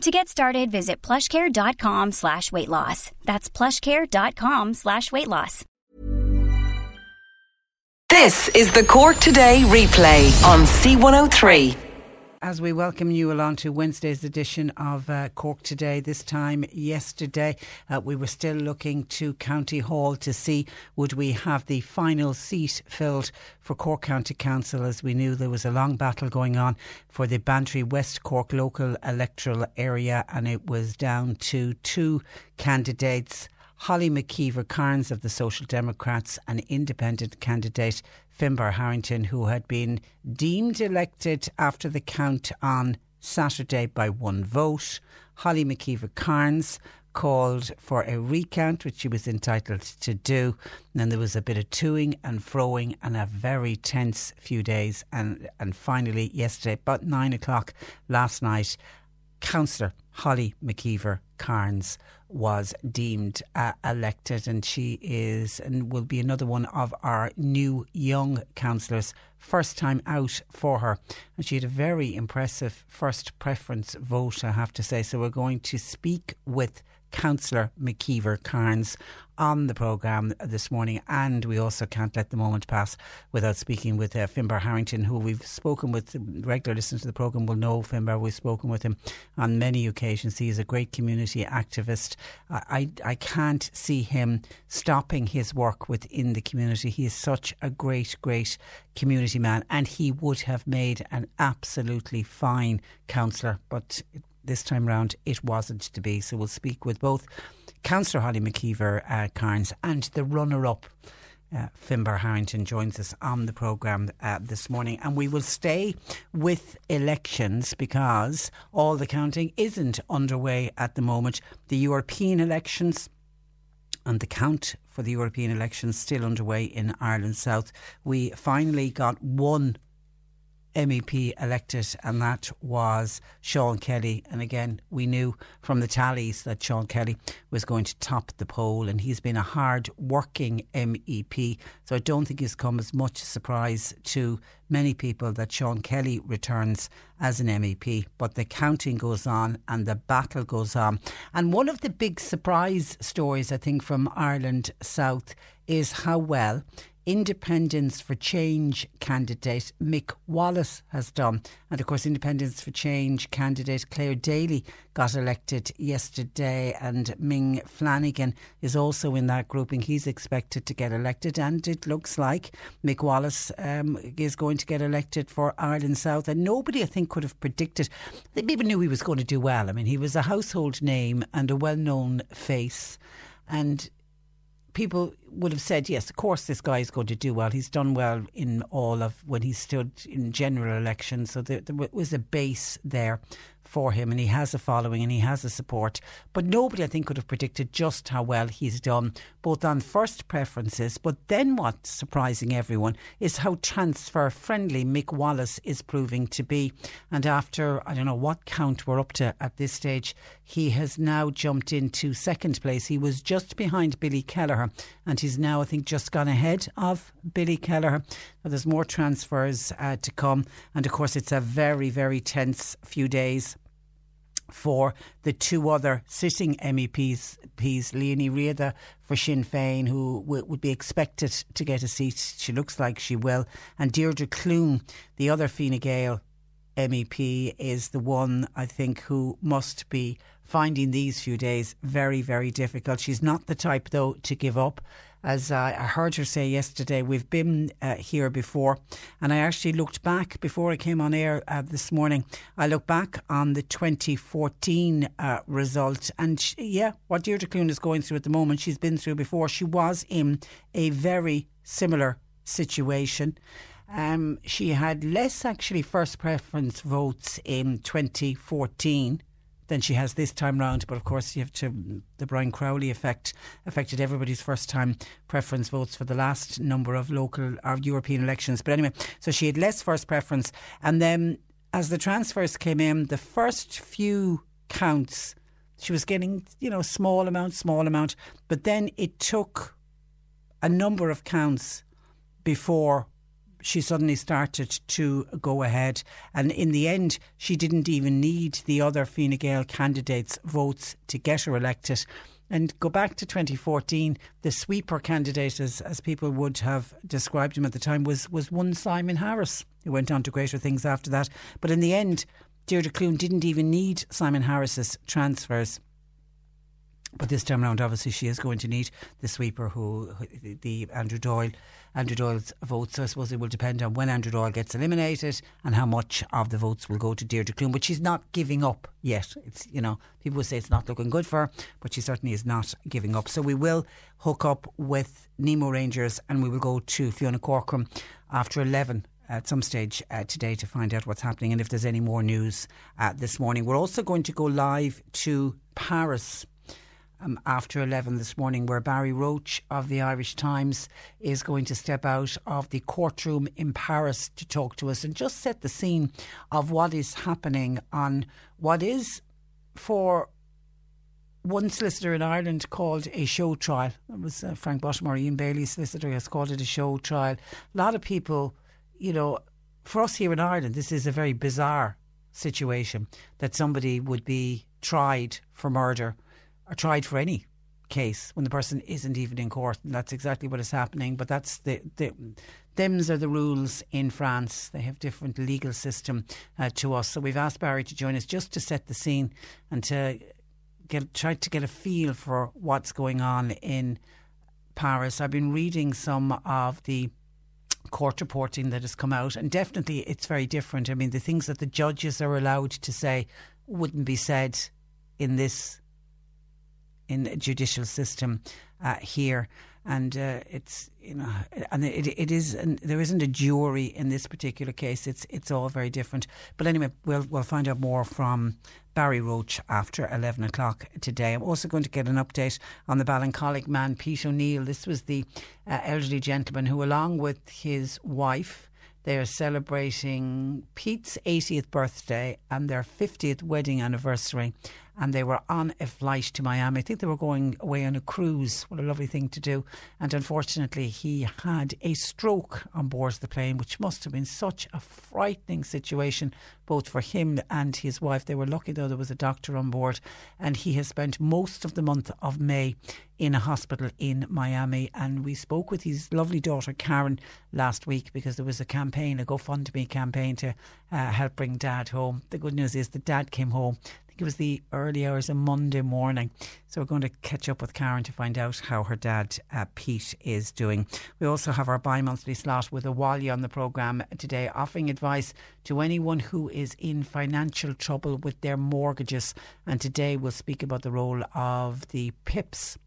To get started, visit plushcare.com slash weight loss. That's plushcare.com slash weight loss. This is the Cork Today replay on C103 as we welcome you along to Wednesday's edition of uh, Cork Today. This time yesterday, uh, we were still looking to County Hall to see would we have the final seat filled for Cork County Council, as we knew there was a long battle going on for the Bantry West Cork local electoral area, and it was down to two candidates. Holly McKeever Cairns of the Social Democrats, an independent candidate, Finbar Harrington, who had been deemed elected after the count on Saturday by one vote. Holly McKeever Cairns called for a recount, which she was entitled to do. And then there was a bit of toing and froing and a very tense few days. And, and finally, yesterday, about nine o'clock last night, Councillor Holly McKeever Cairns was deemed uh, elected, and she is and will be another one of our new young councillors. First time out for her, and she had a very impressive first preference vote, I have to say. So, we're going to speak with Councillor McKeever Cairns on the programme this morning. And we also can't let the moment pass without speaking with uh, Finbar Harrington, who we've spoken with. Regular listeners to the programme will know Finbar. We've spoken with him on many occasions. He is a great community activist. I, I, I can't see him stopping his work within the community. He is such a great, great community man, and he would have made an absolutely fine councillor. But this time round, it wasn't to be. So we'll speak with both Councillor Holly McKeever uh, Cairns and the runner up. Uh, Finbar Harrington joins us on the programme uh, this morning, and we will stay with elections because all the counting isn't underway at the moment. The European elections and the count for the European elections still underway in Ireland South. We finally got one MEP elected, and that was Sean Kelly. And again, we knew from the tallies that Sean Kelly was going to top the poll, and he's been a hard working MEP. So I don't think it's come as much surprise to many people that Sean Kelly returns as an MEP. But the counting goes on and the battle goes on. And one of the big surprise stories, I think, from Ireland South is how well Independents for Change candidate Mick Wallace has done. And of course, Independents for Change candidate Clare Daly got elected yesterday, and Ming Flanagan is also in that grouping. He's expected to get elected, and it looks like Mick Wallace um, is going to get elected for Ireland South. And nobody, I think, could have predicted. I people knew he was going to do well. I mean, he was a household name and a well known face. And people would have said, yes, of course, this guy is going to do well. He's done well in all of when he stood in general elections. So there, there was a base there for him and he has a following and he has a support. But nobody, I think, could have predicted just how well he's done, both on first preferences, but then what's surprising everyone is how transfer friendly Mick Wallace is proving to be. And after, I don't know what count we're up to at this stage, he has now jumped into second place. He was just behind Billy Kelleher and he's now, I think, just gone ahead of Billy Kelleher. there's more transfers uh, to come. And of course, it's a very, very tense few days for the two other sitting MEPs, P's, Liadh Ní Riada for Sinn Féin, who w- would be expected to get a seat. She looks like she will. And Deirdre Clune, the other Fine Gael MEP, is the one I think who must be finding these few days very, very difficult. She's not the type, though, to give up. As I heard her say yesterday, we've been uh, here before. And I actually looked back before I came on air uh, this morning. I looked back on the 2014 uh, result. And she, yeah, what Deirdre Clune is going through at the moment, she's been through before. She was in a very similar situation. Um, she had less actually first preference votes in 2014 than she has this time round. But of course, you have to the Brian Crowley effect affected everybody's first time preference votes for the last number of local or European elections. But anyway, so she had less first preference, and then as the transfers came in, the first few counts, she was getting you know small amount, small amount, but then it took a number of counts before she suddenly started to go ahead. And in the end, she didn't even need the other Fine Gael candidates' votes to get her elected. And go back to 2014, the sweeper candidate, as, as people would have described him at the time, was, was one Simon Harris, who went on to greater things after that. But in the end, Deirdre Clune didn't even need Simon Harris's transfers. But this time around, obviously, she is going to need the sweeper, who the Andrew Doyle, Andrew Doyle's votes. So I suppose it will depend on when Andrew Doyle gets eliminated and how much of the votes will go to Deirdre Clune. But she's not giving up yet. It's you know people will say it's not looking good for her, but she certainly is not giving up. So we will hook up with Nemo Rangers and we will go to Fiona Corcoran after eleven at some stage uh, today to find out what's happening and if there's any more news uh, this morning. We're also going to go live to Paris um, after 11 this morning, where Barry Roche of the Irish Times is going to step out of the courtroom in Paris to talk to us and just set the scene of what is happening on what is for one solicitor in Ireland called a show trial. It was uh, Frank Buttimer, Ian Bailey's solicitor, has called it a show trial. A lot of people, you know, for us here in Ireland, this is a very bizarre situation that somebody would be tried for murder are tried for any case when the person isn't even in court. And that's exactly what is happening. But that's the, the them's are the rules in France. They have different legal system uh, to us. So we've asked Barry to join us just to set the scene and to get try to get a feel for what's going on in Paris. I've been reading some of the court reporting that has come out, and definitely it's very different. I mean, the things that the judges are allowed to say wouldn't be said in this in the judicial system uh, here. And uh, it's you know, and it it is and there isn't a jury in this particular case. It's it's all very different. But anyway, we'll we'll find out more from Barry Roche after eleven o'clock today. I'm also going to get an update on the Ballincollig man, Pete O'Neill. This was the uh, elderly gentleman who, along with his wife. They are celebrating Pete's 80th birthday and their 50th wedding anniversary and they were on a flight to Miami. I think they were going away on a cruise. What a lovely thing to do. And unfortunately, he had a stroke on board the plane, which must have been such a frightening situation, both for him and his wife. They were lucky, though, there was a doctor on board. And he has spent most of the month of May in a hospital in Miami. And we spoke with his lovely daughter, Karen, last week because there was a campaign, a GoFundMe campaign to uh, help bring dad home. The good news is the dad came home I think it was the early hours of Monday morning. So we're going to catch up with Karen to find out how her dad, uh, Pete, is doing. We also have our bi monthly slot with Abhaile on the programme today, offering advice to anyone who is in financial trouble with their mortgages. And today we'll speak about the role of the PIPs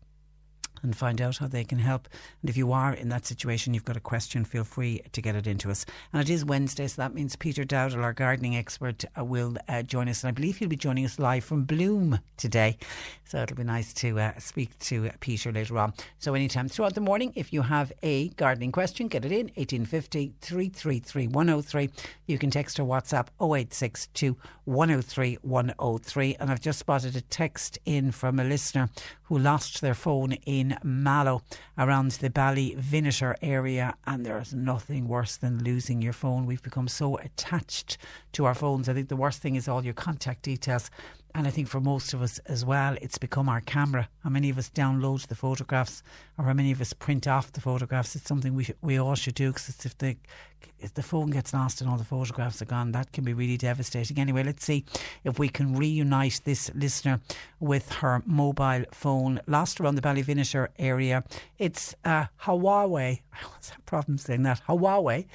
and find out how they can help. And if you are in that situation, you've got a question, feel free to get it into us. And it is Wednesday, so that means Peter Dowdall, our gardening expert, uh, will uh, join us. And I believe he'll be joining us live from Bloom today. So it'll be nice to uh, speak to Peter later on. So anytime throughout the morning, if you have a gardening question, get it in 1850 333 103. You can text or WhatsApp 0862 103 103. And I've just spotted a text in from a listener who lost their phone in Mallow around the Ballyviniter area. And there's nothing worse than losing your phone. We've become so attached to our phones. I think the worst thing is all your contact details and I think for most of us as well, it's become our camera. How many of us download the photographs, or how many of us print off the photographs? It's something we we all should do because if the if the phone gets lost and all the photographs are gone, that can be really devastating. Anyway, let's see if we can reunite this listener with her mobile phone lost around the Ballyviniter area. It's uh, a Huawei. I always have problems saying that? Huawei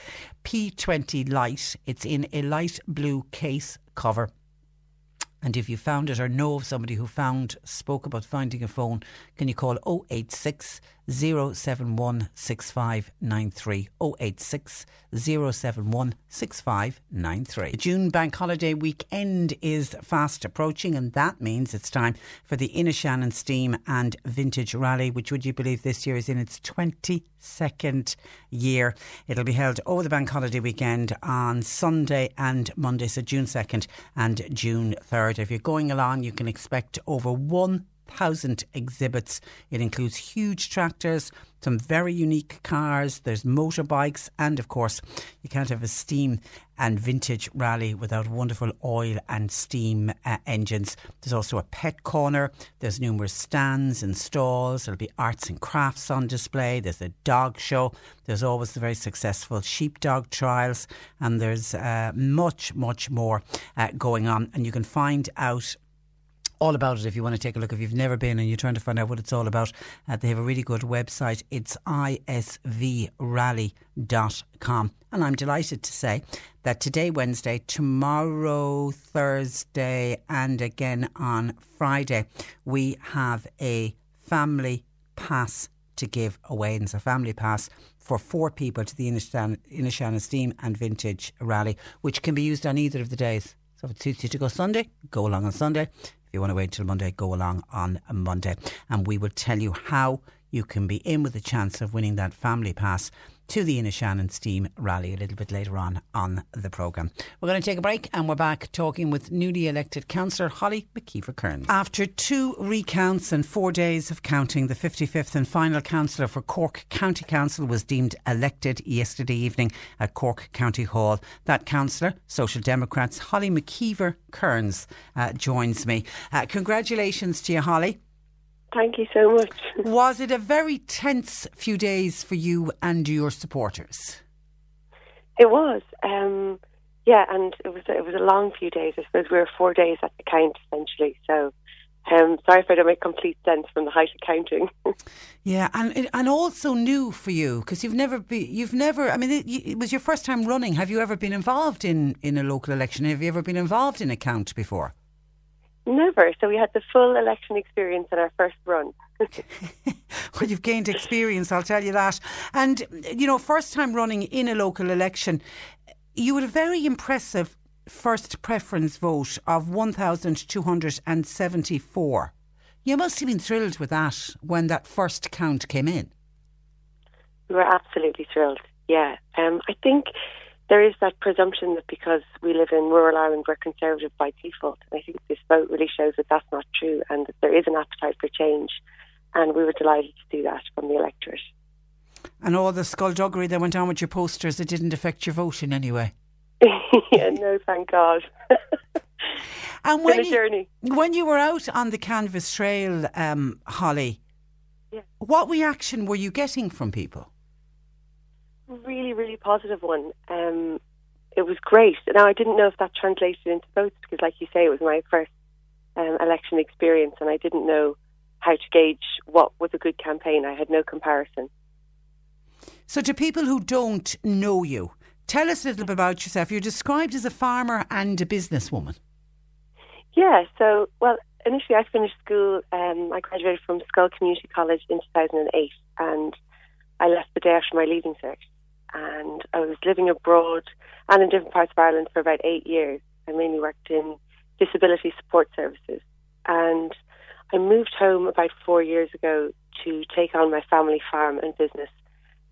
P20 Lite. It's in a light blue case cover and if you found it or know of somebody who found, spoke about finding a phone, can you call 086 071 6593. 086 071 6593. The June bank holiday weekend is fast approaching, and that means it's time for the Inishannon Steam and Vintage Rally, which would you believe this year is in its 22nd year. It'll be held over the bank holiday weekend on Sunday and Monday, so June 2nd and June 3rd. If you're going along, you can expect over one thousand exhibits. It includes huge tractors, some very unique cars, there's motorbikes, and of course, you can't have a steam and vintage rally without wonderful oil and steam uh, engines. There's also a pet corner, there's numerous stands and stalls, there'll be arts and crafts on display, there's a dog show, there's always the very successful sheepdog trials, and there's uh, much, much more uh, going on. And you can find out all about it if you want to take a look. If you've never been and you're trying to find out what it's all about, uh, they have a really good website. It's isvrally.com. And I'm delighted to say that today, Wednesday, tomorrow, Thursday, and again on Friday, we have a family pass to give away. And it's a family pass for four people to the Inishannon Steam and Vintage Rally, which can be used on either of the days. So if it suits you to go Sunday, go along on Sunday. If you want to wait till Monday, go along on Monday. And we will tell you how you can be in with a chance of winning that family pass to the Inner Inishannon Steam Rally a little bit later on on the programme. We're going to take a break and we're back talking with newly elected councillor Holly McKeever Cairns. After two recounts and four days of counting, the 55th and final councillor for Cork County Council was deemed elected yesterday evening at Cork County Hall. That councillor, Social Democrats Holly McKeever Cairns, uh, joins me. Uh, congratulations to you, Holly. Thank you so much. Was it a very tense few days for you and your supporters? It was. Um, yeah, and it was it was a long few days. I suppose we were four days at the count essentially. So, um, sorry if I don't make complete sense from the height of counting. yeah, and and also new for you because you've never been. You've never. I mean, it, it, was your first time running. Have you ever been involved in in a local election? Have you ever been involved in a count before? Never. So we had the full election experience in our first run. well, you've gained experience, I'll tell you that. And, you know, first time running in a local election, you had a very impressive first preference vote of 1,274. You must have been thrilled with that when that first count came in. We were absolutely thrilled, yeah. Um, I think there is that presumption that because we live in rural Ireland, we're conservative by default. And I think this vote really shows that that's not true and that there is an appetite for change. And we were delighted to see that from the electorate. And all the skullduggery that went on with your posters, it didn't affect your vote in any way? yeah, no, thank God. and when you, when you were out on the canvas trail, um, Holly, yeah. what reaction were you getting from people? Really, really positive one. Um, it was great. Now, I didn't know if that translated into votes because, like you say, it was my first um, election experience and I didn't know how to gauge what was a good campaign. I had no comparison. So, to people who don't know you, tell us a little bit about yourself. You're described as a farmer and a businesswoman. Yeah, so, well, initially I finished school, um, I graduated from Schull Community College in 2008 and I left the day after my leaving cert and I was living abroad and in different parts of Ireland for about eight years. I mainly worked in disability support services. And I moved home about four years ago to take on my family farm and business,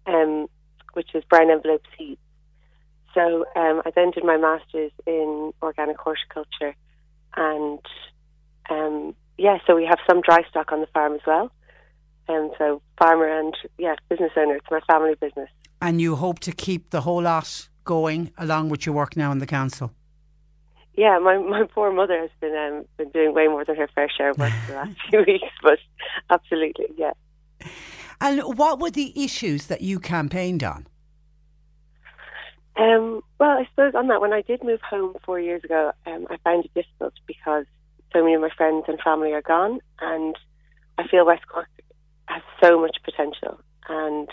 um, which is Brown Envelope Seeds. So um, I then did my master's in organic horticulture. And um, yeah, so we have some dry stock on the farm as well. And so farmer and yeah, business owner. It's my family business and you hope to keep the whole lot going along with your work now in the council? yeah, my my poor mother has been um, been doing way more than her fair share of work the last few weeks, but absolutely, yeah. And what were the issues that you campaigned on? Um, well, I suppose on that, when I did move home four years ago, um, I found it difficult because so many of my friends and family are gone, and I feel West Cork has so much potential. And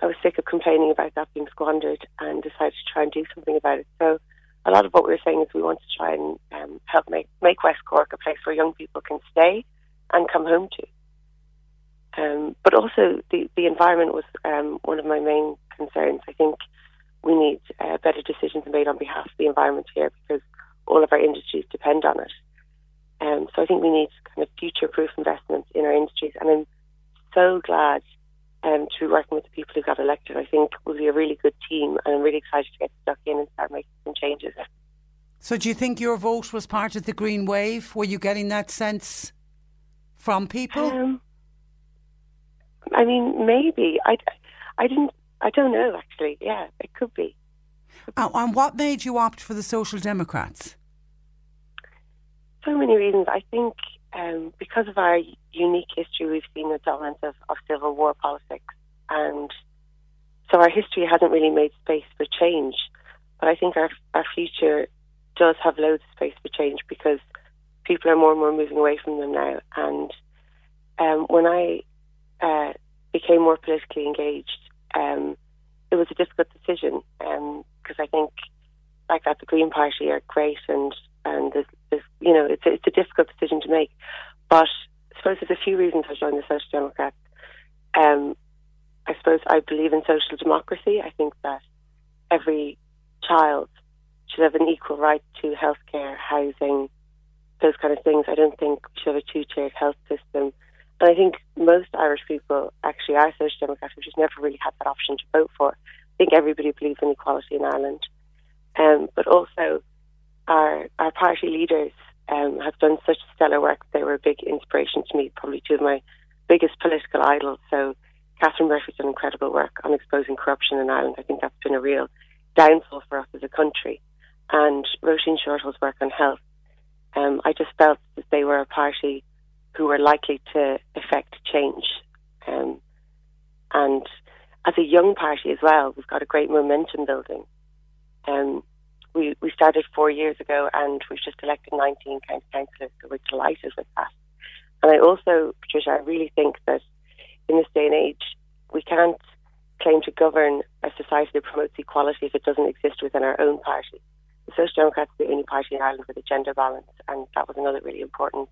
I was sick of complaining about that being squandered and decided to try and do something about it. So a lot of what we were saying is we want to try and um, help make, make West Cork a place where young people can stay and come home to. Um, but also, the, the environment was um, one of my main concerns. I think we need uh, better decisions made on behalf of the environment here because all of our industries depend on it. Um, so I think we need kind of future-proof investments in our industries, and I'm so glad um, to be working with the people who got elected. I think we'll be a really good team, and I'm really excited to get stuck in and start making some changes. So, do you think your vote was part of the green wave? Were you getting that sense from people? Um, I mean, maybe. I, I didn't. I don't know. Actually, yeah, it could be. Oh, and what made you opt for the Social Democrats? So many reasons. I think um, because of our unique history, we've seen the dominance of, of civil war politics, and so our history hasn't really made space for change. But I think our our future does have loads of space for change because people are more and more moving away from them now. And um, when I uh, became more politically engaged, um, it was a difficult decision because um, I think, like that, the Green Party are great and and there's, there's, you know it's a, it's a difficult decision to make. But I suppose there's a few reasons I joined the Social Democrats. Um, I suppose I believe in social democracy. I think that every child should have an equal right to healthcare, housing, those kind of things. I don't think we should have a two-tiered health system. And I think most Irish people actually are social democrats, which has never really had that option to vote for. I think everybody believes in equality in Ireland. Um, but also, our, our party leaders um, have done such stellar work. They were a big inspiration to me, probably two of my biggest political idols. So, Catherine Murphy's done incredible work on exposing corruption in Ireland. I think that's been a real downfall for us as a country. And Roisin Shortall's work on health. Um, I just felt that they were a party who were likely to effect change. Um, and as a young party as well, we've got a great momentum building. Um, we, we started four years ago and we've just elected 19 county councillors, so we're delighted with that. And I also, Patricia, I really think that in this day and age, we can't claim to govern a society that promotes equality if it doesn't exist within our own party. The Social Democrats are the only party in Ireland with a gender balance, and that was another really important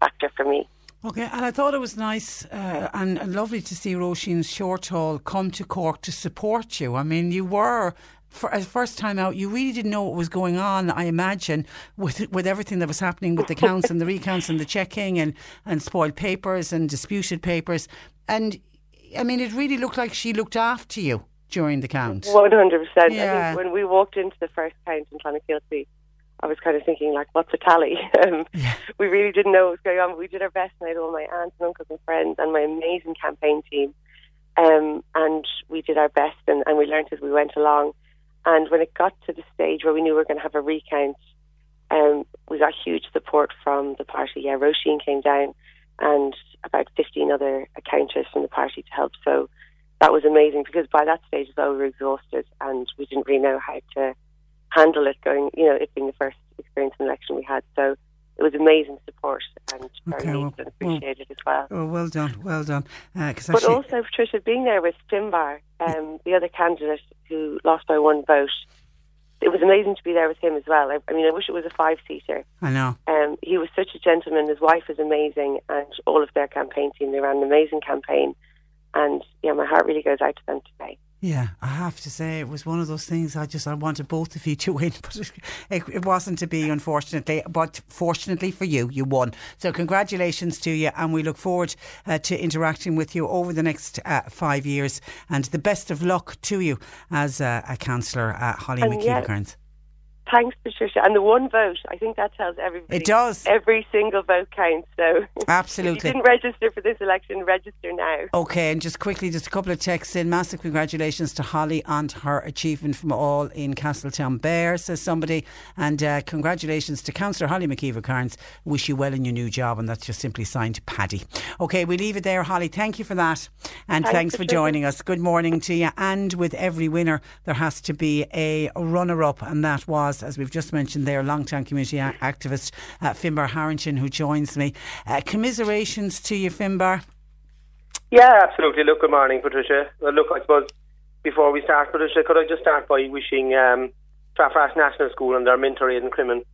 factor for me. Okay, and I thought it was nice uh, and, and, lovely to see Roisin Shortall come to Cork to support you. I mean, you were for a first time out, you really didn't know what was going on. I imagine with with everything that was happening with the counts and the recounts and the checking and and spoiled papers and disputed papers, and I mean, it really looked like she looked after you during the count. One hundred percent. I think when we walked into the first count in Clonakilty, I was kind of thinking like, what's a tally? um, yeah. We really didn't know what was going on. But we did our best, and I had all my aunts and uncles and friends and my amazing campaign team, um, and we did our best, and, and we learned as we went along. And when it got to the stage where we knew we were going to have a recount, um, we got huge support from the party. Yeah, Roisin came down, and about 15 other accountants from the party to help. So that was amazing because by that stage as well, we were exhausted and we didn't really know how to handle it going, you know, it being the first experience in election we had. So it was amazing support and very okay, well, and appreciated well, as well. Oh, well done, well done. Uh, but actually, also, Patricia, being there with Finbar, um, the other candidate who lost by one vote, it was amazing to be there with him as well. I, I mean, I wish it was a five-seater. I know. Um, he was such a gentleman. His wife is amazing, and all of their campaign team. They ran an amazing campaign, and yeah, my heart really goes out to them today. Yeah, I have to say it was one of those things. I just I wanted both of you to win, but it, it, wasn't to be, unfortunately. But fortunately for you, you won. So congratulations to you, and we look forward uh, to interacting with you over the next uh, five years. And the best of luck to you as uh, a councillor at Holly McKeever Cairns. Thanks, Patricia. And the one vote, I think that tells everybody. It does. Every single vote counts. So absolutely. if you didn't register for this election, register now. Okay, and just quickly, just a couple of texts in. Massive congratulations to Holly on her achievement from all in Castletownbere, says somebody. And uh, congratulations to Councillor Holly McKeever Cairns. Wish you well in your new job. And that's just simply signed Paddy. Okay, we leave it there, Holly. Thank you for that. And thanks, thanks for joining us. Good morning to you. And with every winner, there has to be a runner up, and that was, as we've just mentioned there, long-time community a- activist uh, Finbar Harrington, who joins me. Uh, commiserations to you, Finbar. Yeah, absolutely. Look, good morning, Patricia. Well, look, I suppose before we start, Patricia, could I just start by wishing um, National School and their mentor Aidan Crimmin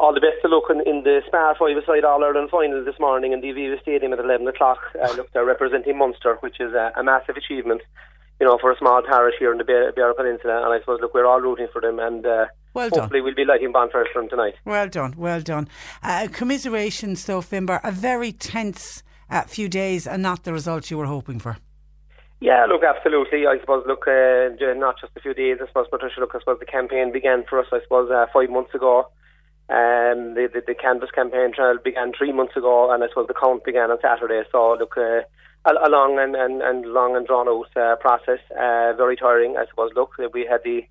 all the best to look in, in the Spar five-a-side All-Ireland final this morning in the Aviva Stadium at 11 o'clock. Uh, look, they're representing Munster, which is a, a massive achievement you know, for a small parish here in the Beara Peninsula. And I suppose, look, we're all rooting for them, and uh, well hopefully done. we'll be lighting bonfires for them tonight. Well done, well done. Uh, commiserations, though, Finbar, a very tense uh, few days and not the result you were hoping for. Yeah, look, absolutely. I suppose, look, uh, not just a few days, I suppose, Patricia, look, I suppose the campaign began for us, I suppose, uh, five months ago. Um, the, the, the Canvas campaign trial began three months ago, and I suppose the count began on Saturday. So, look, uh, a, long and, and, and long and drawn out uh, process. Uh, very tiring, I suppose. Look, we had the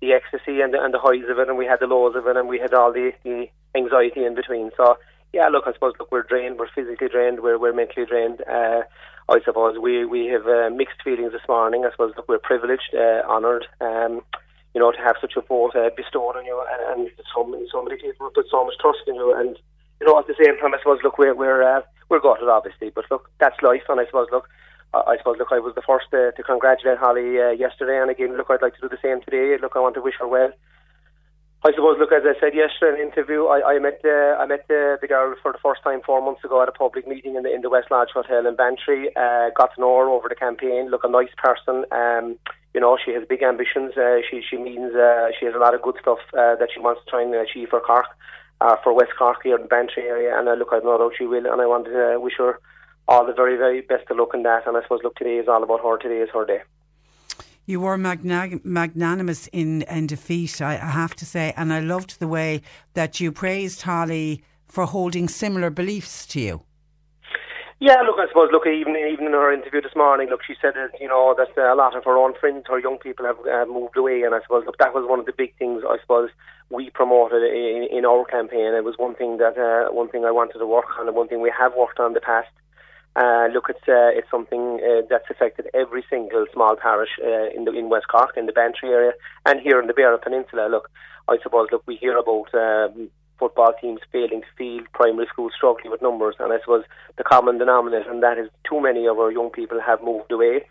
the ecstasy and the, and the highs of it, and we had the lows of it, and we had all the, the anxiety in between. So, yeah, look, I suppose, look, we're drained, we're physically drained, we're, we're mentally drained. Uh, I suppose we we have uh, mixed feelings this morning. I suppose, look, we're privileged, uh, honoured. Um, you know, to have such a vote uh, bestowed on you, and, and so, so many people put so much trust in you, and you know, at the same time, I suppose, look, we're we're uh, we're gutted, obviously, but look, that's life, and I suppose, look, I suppose, look, I was the first uh, to congratulate Holly uh, yesterday, and again, look, I'd like to do the same today. Look, I want to wish her well. I suppose, look, as I said yesterday in an interview, I, I met uh, I met uh, the girl for the first time four months ago at a public meeting in the in the West Lodge Hotel in Bantry. Uh, got to know her over the campaign. Look, a nice person. Um, you know, she has big ambitions. Uh, she she means uh, she has a lot of good stuff uh, that she wants to try and achieve for Cork uh, for West Cork here in Bantry area. And I look, I've no she will. And I want to uh, wish her all the very, very best of luck in that. And I suppose, look, today is all about her. Today is her day. You were magna- magnanimous in, in defeat, I, I have to say. And I loved the way that you praised Holly for holding similar beliefs to you. Yeah, look, I suppose, look, even even in her interview this morning, look, she said that you know that uh, a lot of her own friends, her young people, have uh, moved away, and I suppose, look, that was one of the big things I suppose we promoted in, in our campaign. It was one thing that uh, one thing I wanted to work on, and one thing we have worked on in the past. Uh, look, it's uh, it's something uh, that's affected every single small parish uh, in the in West Cork, in the Bantry area, and here in the Beara Peninsula. Look, I suppose, look, we hear about um, football teams failing to field, primary schools struggling with numbers, and I suppose the common denominator, and that is too many of our young people have moved away.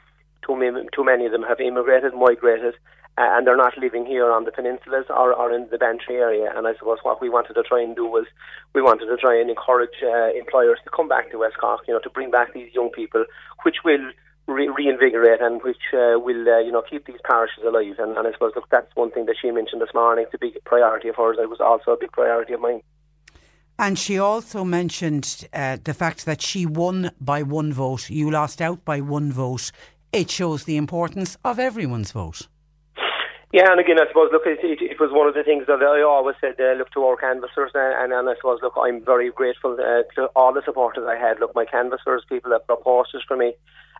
Too many, too many of them have immigrated, migrated, and they're not living here on the peninsulas or, or in the Bantry area. And I suppose what we wanted to try and do was we wanted to try and encourage uh, employers to come back to West Cork, you know, to bring back these young people, which will re- reinvigorate and which uh, will uh, you know keep these parishes alive. And, and I suppose look, that's one thing that she mentioned this morning. It's a big priority of hers. It was also a big priority of mine. And she also mentioned uh, the fact that she won by one vote. You lost out by one vote. It shows the importance of everyone's vote. Yeah, and again, I suppose, look, it, it, it was one of the things that I always said, uh, look to our canvassers, uh, and, and I suppose, look, I'm very grateful uh, to all the supporters I had. Look, my canvassers, people that brought posters for me,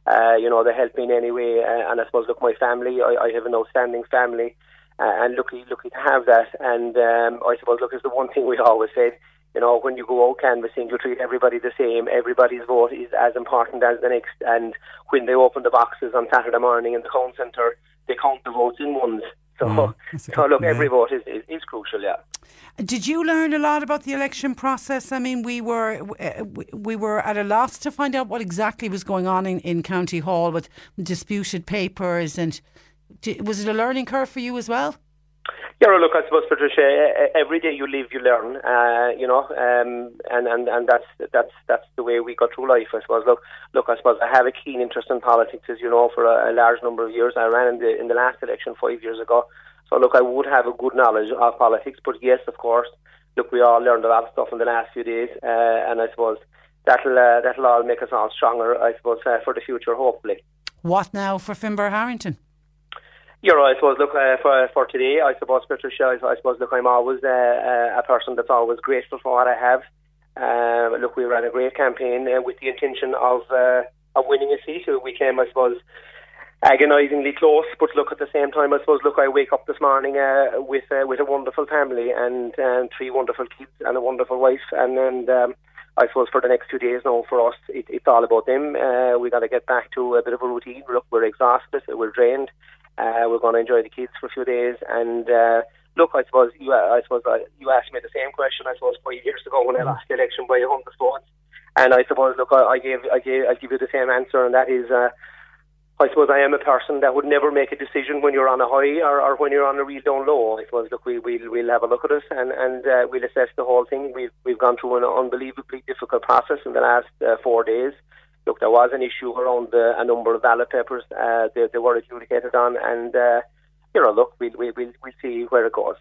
uh, you know, they helped me in any way. Uh, and I suppose, look, my family, I, I have an outstanding family. Uh, and lucky, lucky to have that. And um, I suppose, look, is the one thing we always said. You know, when you go out canvassing, you treat everybody the same. Everybody's vote is as important as the next. And when they open the boxes on Saturday morning in the count centre, they count the votes in ones. So, mm, so look, yeah. every vote is, is, is, crucial, yeah. Did you learn a lot about the election process? I mean, we were uh, we were at a loss to find out what exactly was going on in, in County Hall with disputed papers, and was it a learning curve for you as well? Yeah, look, I suppose Patricia, every day you live, you learn. Uh, you know, um, and and and that's that's that's the way we got through life. I suppose. Look, look, I suppose I have a keen interest in politics, as you know, for a, a large number of years. I ran in the in the last election five years ago. So look, I would have a good knowledge of politics, but yes, of course, look, we all learned a lot of stuff in the last few days, uh, and I suppose that'll uh, that'll all make us all stronger. I suppose uh, for the future, hopefully. What now for Finbar Harrington? You're right. I suppose, look, uh, for, for today, I suppose, Patricia, I, I suppose, look, I'm always uh, uh, a person that's always grateful for what I have. Uh, look, we ran a great campaign uh, with the intention of uh, of winning a seat. We came, I suppose, agonisingly close, but look, at the same time, I suppose, look, I wake up this morning uh, with with a wonderful family and um, three wonderful kids and a wonderful wife, and and um, I suppose for the next two days now for us, it, it's all about them. We got to get back to a bit of a routine. Look, we're exhausted, we're drained. Uh, we're going to enjoy the kids for a few days, and uh, look, I suppose you, I suppose uh, you asked me the same question. I suppose five years ago when I lost the election by a hundred votes, and I suppose look, I, I gave, I gave, I give you the same answer, and that is. Uh, I suppose I am a person that would never make a decision when you're on a high or, or when you're on a real down low. I suppose look, we, we'll we'll have a look at it and and uh, we'll assess the whole thing. We've we've gone through an unbelievably difficult process in the last uh, four days. Look, there was an issue around uh, a number of ballot papers. Uh, they, they were adjudicated on, and uh, you know, look, we'll we'll, we'll see where it goes.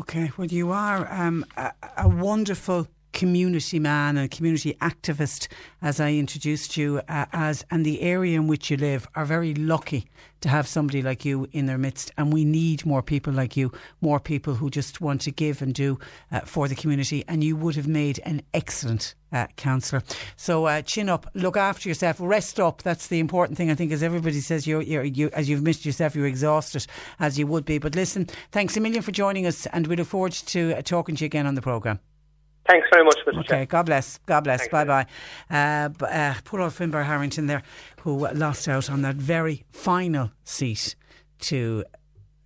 Okay, well, you are um, a, a wonderful community man and community activist, as I introduced you uh, as, and the area in which you live are very lucky to have somebody like you in their midst. And we need more people like you, more people who just want to give and do uh, for the community. And you would have made an excellent uh, councillor. So uh, chin up, look after yourself, rest up. That's the important thing. I think, as everybody says, you're, you're, you, as you've missed yourself, you're exhausted as you would be. But listen, thanks a million for joining us, and we look forward to uh, talking to you again on the programme. Thanks very much, Mr. Okay, God bless. God bless. Bye bye. Uh, uh, poor old Finbar Harrington there, who lost out on that very final seat to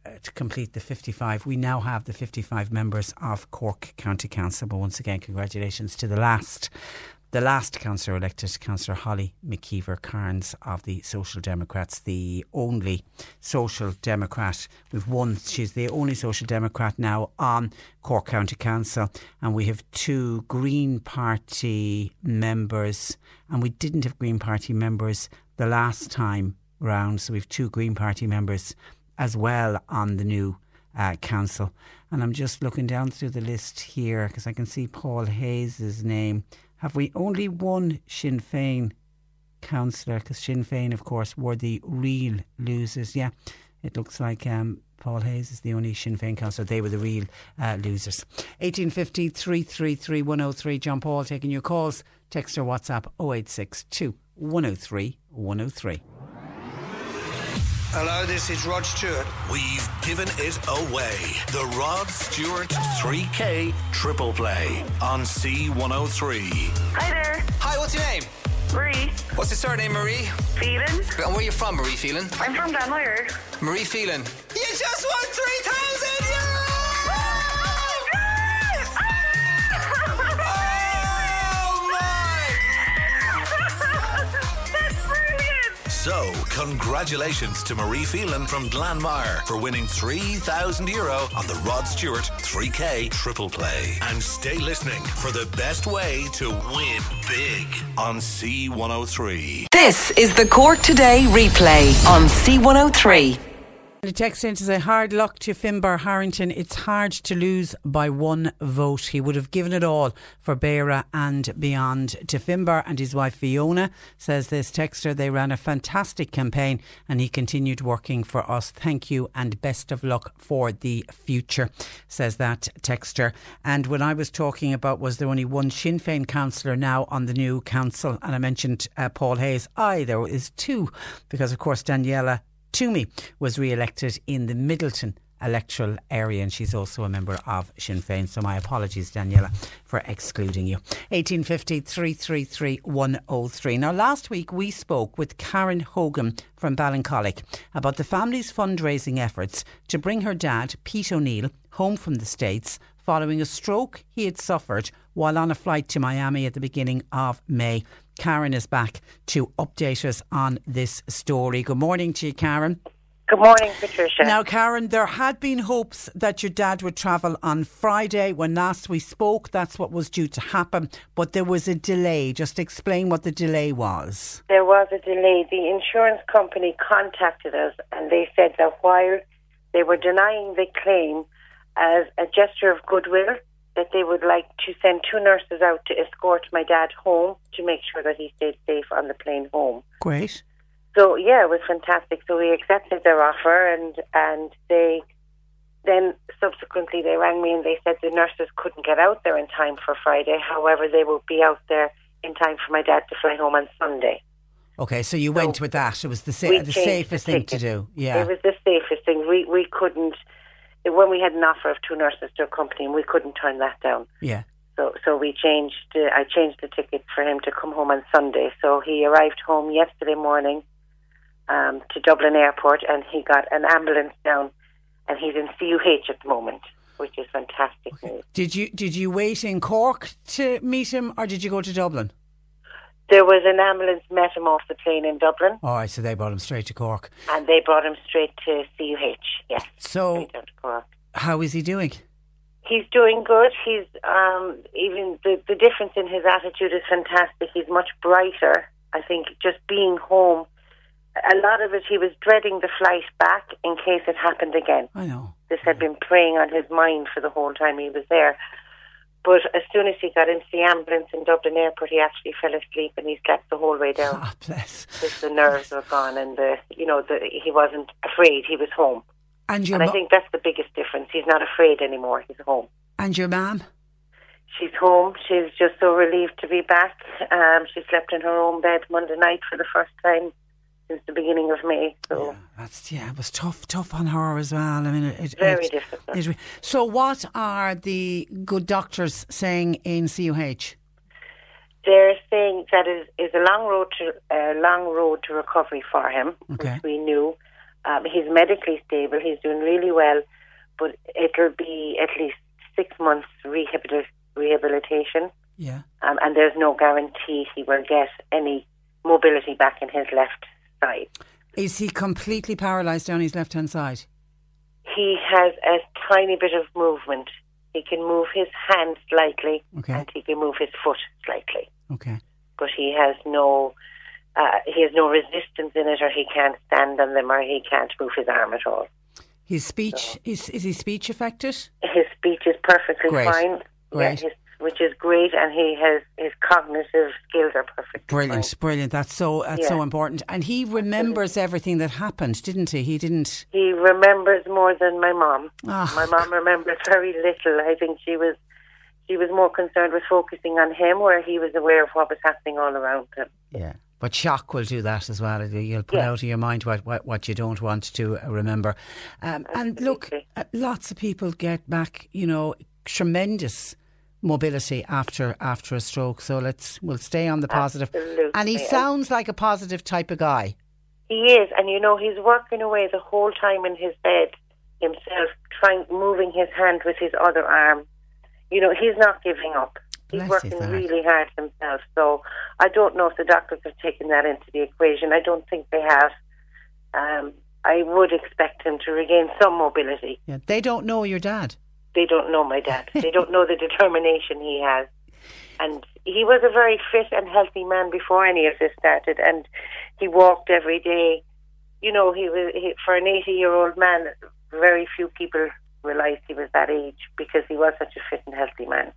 uh, to complete the 55. We now have the 55 members of Cork County Council. But once again, congratulations to the last the last councillor elected, Councillor Holly McKeever Cairns of the Social Democrats, the only Social Democrat. We've won. She's the only Social Democrat now on Cork County Council, and we have two Green Party members, and we didn't have Green Party members the last time round, so we've two Green Party members as well on the new uh, council. And I'm just looking down through the list here because I can see Paul Hayes' name have we only one Sinn Féin councillor? Because Sinn Féin, of course, were the real losers. Yeah, it looks like um, Paul Hayes is the only Sinn Féin councillor. They were the real uh, losers. 1850 333 103. John Paul taking your calls. Text or WhatsApp 0862 103 103. Hello, this is Rod Stewart. We've given it away. The Rod Stewart 3K Triple Play on C103. Hi there. Hi, what's your name? Marie. What's your surname, Marie? Phelan. And where are you from, Marie Phelan? I'm from Glanmire. Marie Phelan. You just won 3,000 So, congratulations to Marie Phelan from Glanmire for winning 3,000 euro on the Rod Stewart 3K Triple Play. And stay listening for the best way to win big on C103. This is the Cork Today replay on C103. The text in to say, hard luck to Finbar Harrington. It's hard to lose by one vote. He would have given it all for Beara and beyond. To Finbar and his wife Fiona, says this texter, they ran a fantastic campaign and he continued working for us. Thank you and best of luck for the future, says that texter. And when I was talking about was there only one Sinn Féin councillor now on the new council, and I mentioned uh, Paul Hayes, aye, there is two, because of course Daniela Twomey was re elected in the Midleton electoral area, and she's also a member of Sinn Féin. So my apologies, Daniela, for excluding you. 1850 333 103. Now, last week we spoke with Karen Hogan from Ballincollig about the family's fundraising efforts to bring her dad, Pete O'Neill, home from the States following a stroke he had suffered while on a flight to Miami at the beginning of May. Karen is back to update us on this story. Good morning to you, Karen. Good morning, Patricia. Now, Karen, there had been hopes that your dad would travel on Friday. When last we spoke, that's what was due to happen, but there was a delay. Just explain what the delay was. There was a delay. The insurance company contacted us and they said that while they were denying the claim as a gesture of goodwill, that they would like to send two nurses out to escort my dad home to make sure that he stayed safe on the plane home. Great. So yeah, it was fantastic. So we accepted their offer, and and they then subsequently they rang me and they said the nurses couldn't get out there in time for Friday. However, they will be out there in time for my dad to fly home on Sunday. Okay, so you went with that. It was the sa- the safest the thing to do. Yeah. It was the safest thing. We we couldn't when we had an offer of two nurses to accompany him, we couldn't turn that down. yeah. So so we changed. Uh, I changed the ticket for him to come home on Sunday. So he arrived home yesterday morning um, to Dublin Airport, and he got an ambulance down, and he's in CUH at the moment, which is fantastic news. Did you did you wait in Cork to meet him, or did you go to Dublin? There was an ambulance met him off the plane in Dublin, All right, so they brought him straight to Cork. and they brought him straight to CUH. Yes, So straight down to Cork. how is he doing? He's doing good. He's um, even the the difference in his attitude is fantastic. He's much brighter. I think just being home, a lot of it he was dreading the flight back in case it happened again. I know. This had been preying on his mind for the whole time he was there. But as soon as he got into the ambulance in Dublin Airport, he actually fell asleep and he slept the whole way down. Ah, bless. Because the nerves were gone and the you know the, he wasn't afraid. He was home, And your and I think that's the biggest difference. He's not afraid anymore. He's home. and your mum. She's home. She's just so relieved to be back. Um, she slept in her own bed Monday night for the first time since the beginning of May. So That's yeah, it was tough, tough on her as well. I mean, it, Very it- difficult. it so, what are the good doctors saying in CUH? they're saying that is is a long road to a long road to recovery for him, Okay. which we knew. Um, he's medically stable. He's doing really well, but it'll be at least six months rehabil- rehabilitation, Yeah. um, and there's no guarantee he will get any mobility back in his left side. Is he completely paralysed down his left hand side? he has a tiny bit of movement. He can move his hand slightly Okay. and he can move his foot slightly, Okay. but he has no uh, he has no resistance in it, or he can't stand on them, or he can't move his arm at all. His speech is is his speech affected? His speech is perfectly Great. fine, Great. his, which is great, and he has his cognitive skills are perfect. Brilliant, brilliant. That's so that's so important. And he remembers everything that happened, didn't he? He didn't. He remembers more than my mom. Ah. My mom remembers very little. I think she was she was more concerned with focusing on him, where he was aware of what was happening all around him. Yeah. But shock will do that as well. You'll put Yeah. out of your mind what, what, what you don't want to uh, remember. Um, and look, uh, lots of people get back, you know, tremendous mobility after after a stroke. So let's we'll stay on the positive. Absolutely. And he sounds like a positive type of guy. He is, and you know, he's working away the whole time in his bed himself, trying moving his hand with his other arm. You know, he's not giving up. He's Bless working really hard himself. So I don't know if the doctors have taken that into the equation. I don't think they have. Um, I would expect him to regain some mobility. Yeah. They don't know your dad. They don't know my dad. they don't know the determination he has. And he was a very fit and healthy man before any of this started, and he walked every day. You know, he was he, for an eighty-year-old man. Very few people realised he was that age because he was such a fit and healthy man.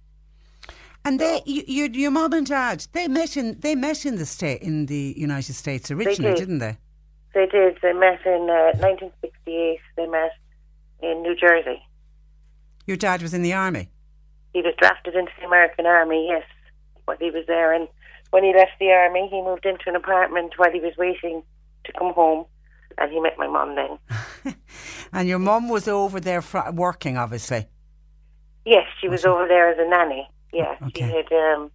And they, you, your, your mum and dad, they met in they met in the state in the United States originally, did. didn't they? They did. They met in uh, 1968. They met in New Jersey. Your dad was in the army. He was drafted into the American Army, yes, while he was there. And when he left the Army, he moved into an apartment while he was waiting to come home. And he met my mum then. And your mum was over there fr- working, obviously. Yes, she was over there as a nanny. Yeah, Okay. she had, um,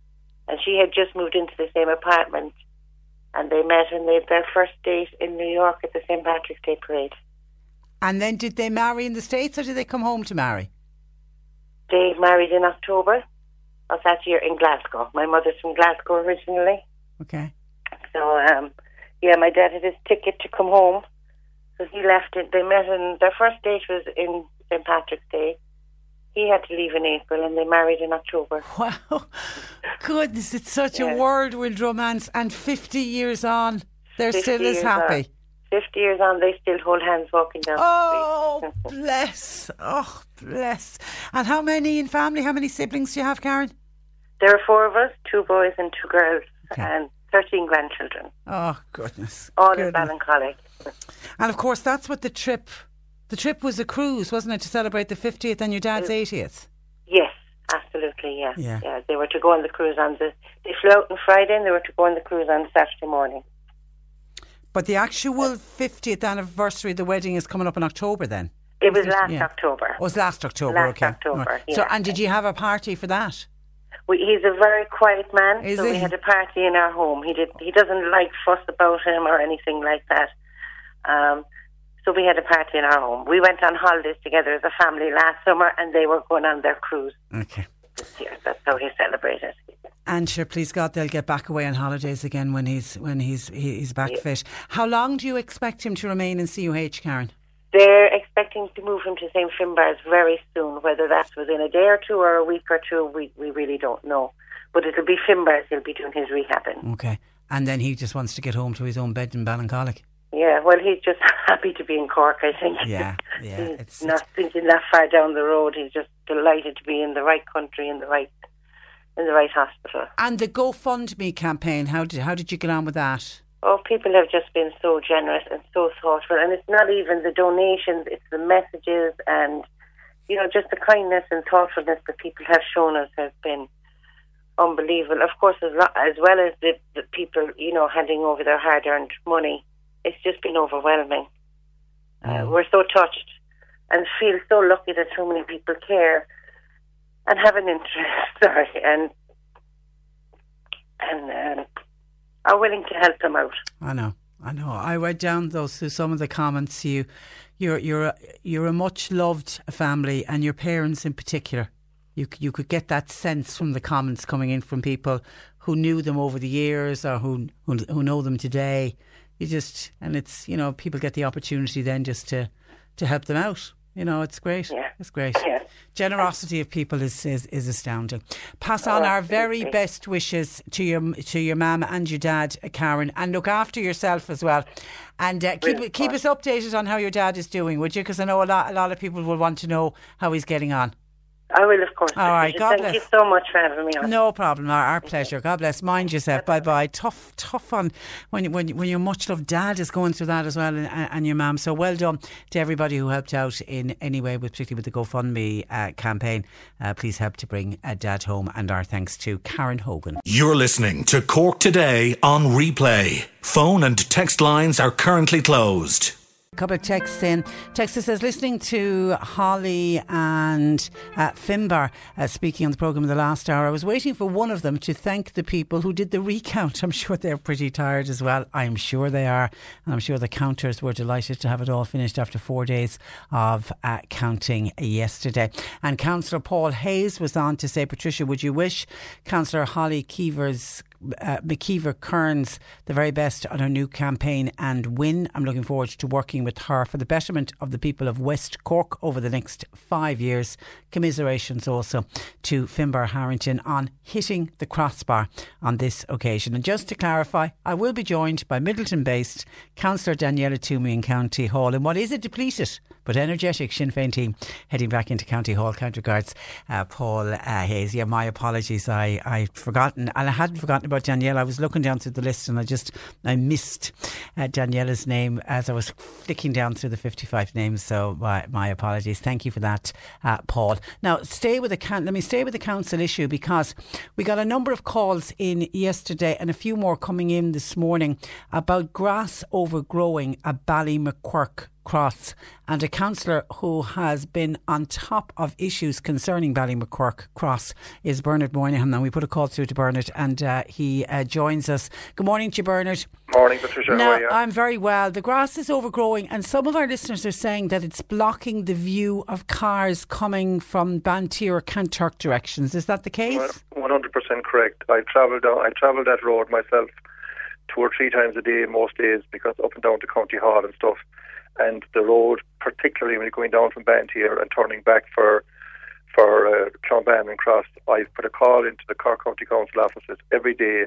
and she had just moved into the same apartment. And they met and they had their first date in New York at the St. Patrick's Day parade. And then did they marry in the States or did they come home to marry? They married in October of that year in Glasgow. My mother's from Glasgow originally. Okay. So, um, yeah, my dad had his ticket to come home. So he left it. They met and their first date was in St. Patrick's Day. He had to leave in April and they married in October. Wow. Goodness, it's such a Yeah. whirlwind romance. And 50 years on, they're 50 still as happy. On. 50 years on, they still hold hands walking down Oh, the street. Oh, bless. Oh, bless. And how many in family? How many siblings do you have, Karen? There are four of us, two boys and two girls. Okay. And 13 grandchildren. Oh goodness! All goodness. in Ballincollig. And of course, that's what the trip. The trip was a cruise, wasn't it, to celebrate the 50th and your dad's mm. 80th? Yes, absolutely, yeah. Yeah. They were to go on the cruise on the. They flew out on Friday and they were to go on the cruise on Saturday morning. But the actual 50th anniversary of the wedding is coming up in October then? It was last Yeah. October. Oh, it was last October, Last okay. October, Right. yeah. So, and did you have a party for that? We, he's a very quiet man, Is so we had a party in our home. He did. He doesn't like fuss about him or anything like that. Um, so we had a party in our home. We went on holidays together as a family last summer, and they were going on their cruise Okay. This year. That's how he celebrated. And sure, please God, they'll get back away on holidays again when he's when he's he's back fit. How long do you expect him to remain in CUH, Karen? They're expecting to move him to St. Finbar's very soon. Whether that's within a day or two or a week or two, we, we really don't know. But it'll be Finbar's he'll be doing his rehabbing. Okay. And then he just wants to get home to his own bed in Ballincollig. Yeah, well, he's just happy to be in Cork, I think. Yeah, yeah. he's It's, not thinking that far down the road. He's just delighted to be in the right country, in the right, in the right hospital. and the GoFundMe campaign, how did how did you get on with that? Oh, people have just been so generous and so thoughtful, and it's not even the donations; it's the messages and you know just the kindness and thoughtfulness that people have shown us has been unbelievable. Of course, as, lo- as well as the, the people you know handing over their hard-earned money, it's just been overwhelming. Uh, we're so touched and feel so lucky that so many people care and have an interest, sorry, and and um, are willing to help them out. I know, I know. I read down those through some of the comments. You, you're you're a, you're a much loved family, and your parents in particular. You you could get that sense from the comments coming in from people who knew them over the years or who who, who know them today. You just and it's you know people get the opportunity then just to to help them out. You know, it's great. Yeah. It's great. Yeah. Generosity of people is, is, is astounding. Pass on Oh, our very best wishes to your to your mum and your dad, Karen, and look after yourself as well. And uh, keep keep us updated on how your dad is doing, would you? Because I know a lot a lot of people will want to know how he's getting on. I will, of course. All right, God Thank bless. you so much for having me on. No problem. Our, our pleasure. God bless. Mind yourself. Bye bye. Tough, tough on when when when your much loved dad is going through that as well, and, and your mum. So well done to everybody who helped out in any way, with particularly with the GoFundMe uh, campaign. Uh, please help to bring uh, dad home, and our thanks to Karen Hogan. You're listening to Cork Today on replay. Phone and text lines are currently closed. Couple of texts in. Texter says, listening to Holly and uh, Finbar uh, speaking on the programme in the last hour, I was waiting for one of them to thank the people who did the recount. I'm sure they're pretty tired as well. I'm sure they are. And I'm sure the counters were delighted to have it all finished after four days of uh, counting yesterday. And Councillor Paul Hayes was on to say, Patricia, would you wish Councillor Holly Keever's uh, McKeever Cairns the very best on her new campaign and win. I'm looking forward to working with her for the betterment of the people of West Cork over the next five years. Commiserations also to Finbar Harrington on hitting the crossbar on this occasion. And just to clarify, I will be joined by Midleton based Councillor Daniela Twomey in County Hall in what is a depleted but energetic Sinn Féin team heading back into County Hall. Count regards, uh, Paul uh, Hayes. Yeah, my apologies. I I'd forgotten, and I hadn't forgotten about Danielle. I was looking down through the list, and I just I missed uh, Daniela's name as I was flicking down through the fifty-five names. So my, my apologies. Thank you for that, uh, Paul. Now stay with the coun- let me stay with the council issue because we got a number of calls in yesterday and a few more coming in this morning about grass overgrowing at Ballymaquirk Cross and a councillor who has been on top of issues concerning Ballymaquirk Cross is Bernard Moynihan. And we put a call through to Bernard and uh, he uh, joins us. Good morning to you, Bernard. Morning, Patricia. How Now, are you? I'm very well. The grass is overgrowing, and some of our listeners are saying that it's blocking the view of cars coming from Banteer or Kanturk directions. Is that the case? One hundred percent correct. I travel down. I travel that road myself two or three times a day most days because up and down to County Hall and stuff. And the road, particularly when you're going down from Banteer and turning back for for uh, and Cross, I've put a call into the Cork County Council offices every day,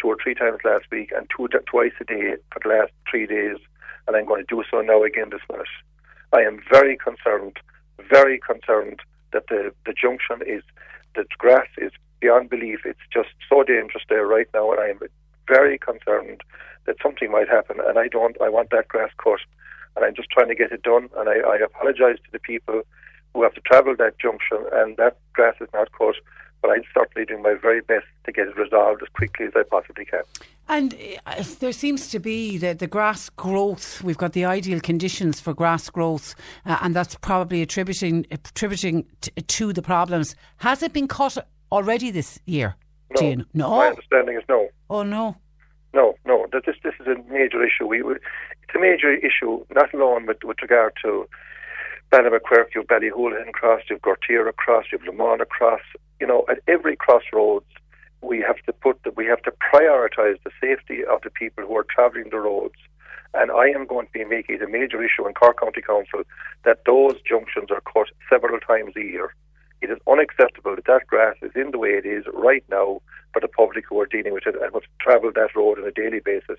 two or three times last week, and two twice a day for the last three days. And I'm going to do so now again this minute. I am very concerned, very concerned that the, the junction is, the grass is beyond belief. It's just so dangerous there right now, and I am very concerned that something might happen, and I don't. I want that grass cut, and I'm just trying to get it done. And I, I apologise to the people who have to travel that junction, and that grass is not cut. But I'm certainly doing my very best to get it resolved as quickly as I possibly can. And uh, there seems to be the, the grass growth. We've got the ideal conditions for grass growth, uh, and that's probably attributing attributing t- to the problems. Has it been cut already this year? No, you know? no. My understanding is no. Oh no. No, no. That this this is a major issue. We, we it's a major issue, not alone with with regard to Ballymaquirk, you've Ballyhoulihan Cross, you've Gortira Cross, you've Lamona Cross. You know, at every crossroads, we have to put the, we have to prioritise the safety of the people who are travelling the roads. And I am going to be making it a major issue in Cork County Council that those junctions are cut several times a year. It is unacceptable that that grass is in the way it is right now for the public who are dealing with it and must travel that road on a daily basis,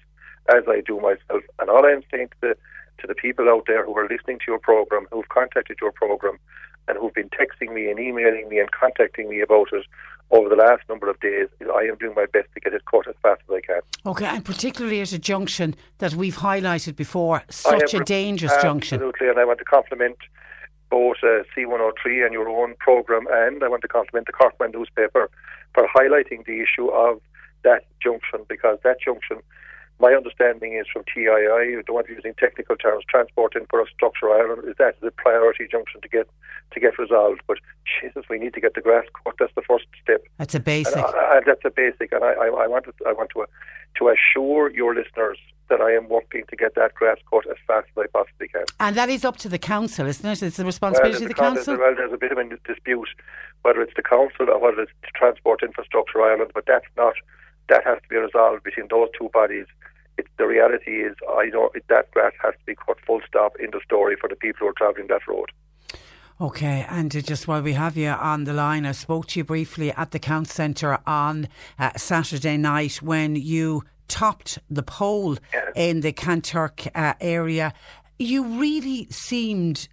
as I do myself. And all I'm saying to the to the people out there who are listening to your program, who've contacted your program, and who've been texting me and emailing me and contacting me about it over the last number of days, I am doing my best to get it cut as fast as I can. Okay, and particularly at a junction that we've highlighted before, such a dangerous absolutely, junction. Absolutely, and I want to compliment both uh, C103 and your own program, and I want to compliment the Corkman newspaper for highlighting the issue of that junction because that junction my understanding is from TII, I don't want to using technical terms, Transport Infrastructure Ireland, is that the priority junction to get to get resolved. But Jesus, we need to get the grass cut. That's the first step. That's a basic. And, uh, that's a basic, and I, I, I want to, I want to, uh, to assure your listeners that I am working to get that grass cut as fast as I possibly can. And that is up to the council, isn't it? It's the responsibility well, of the council. Well, there's a bit of a dispute whether it's the council or whether it's Transport Infrastructure Ireland, but that's not. That has to be resolved between those two bodies it, the reality is, I don't. That grass has to be cut full stop in the story for the people who are travelling that road. Okay, and just while we have you on the line, I spoke to you briefly at the Count Centre on uh, Saturday night when you topped the poll in the Kanturk uh, area. You really seemed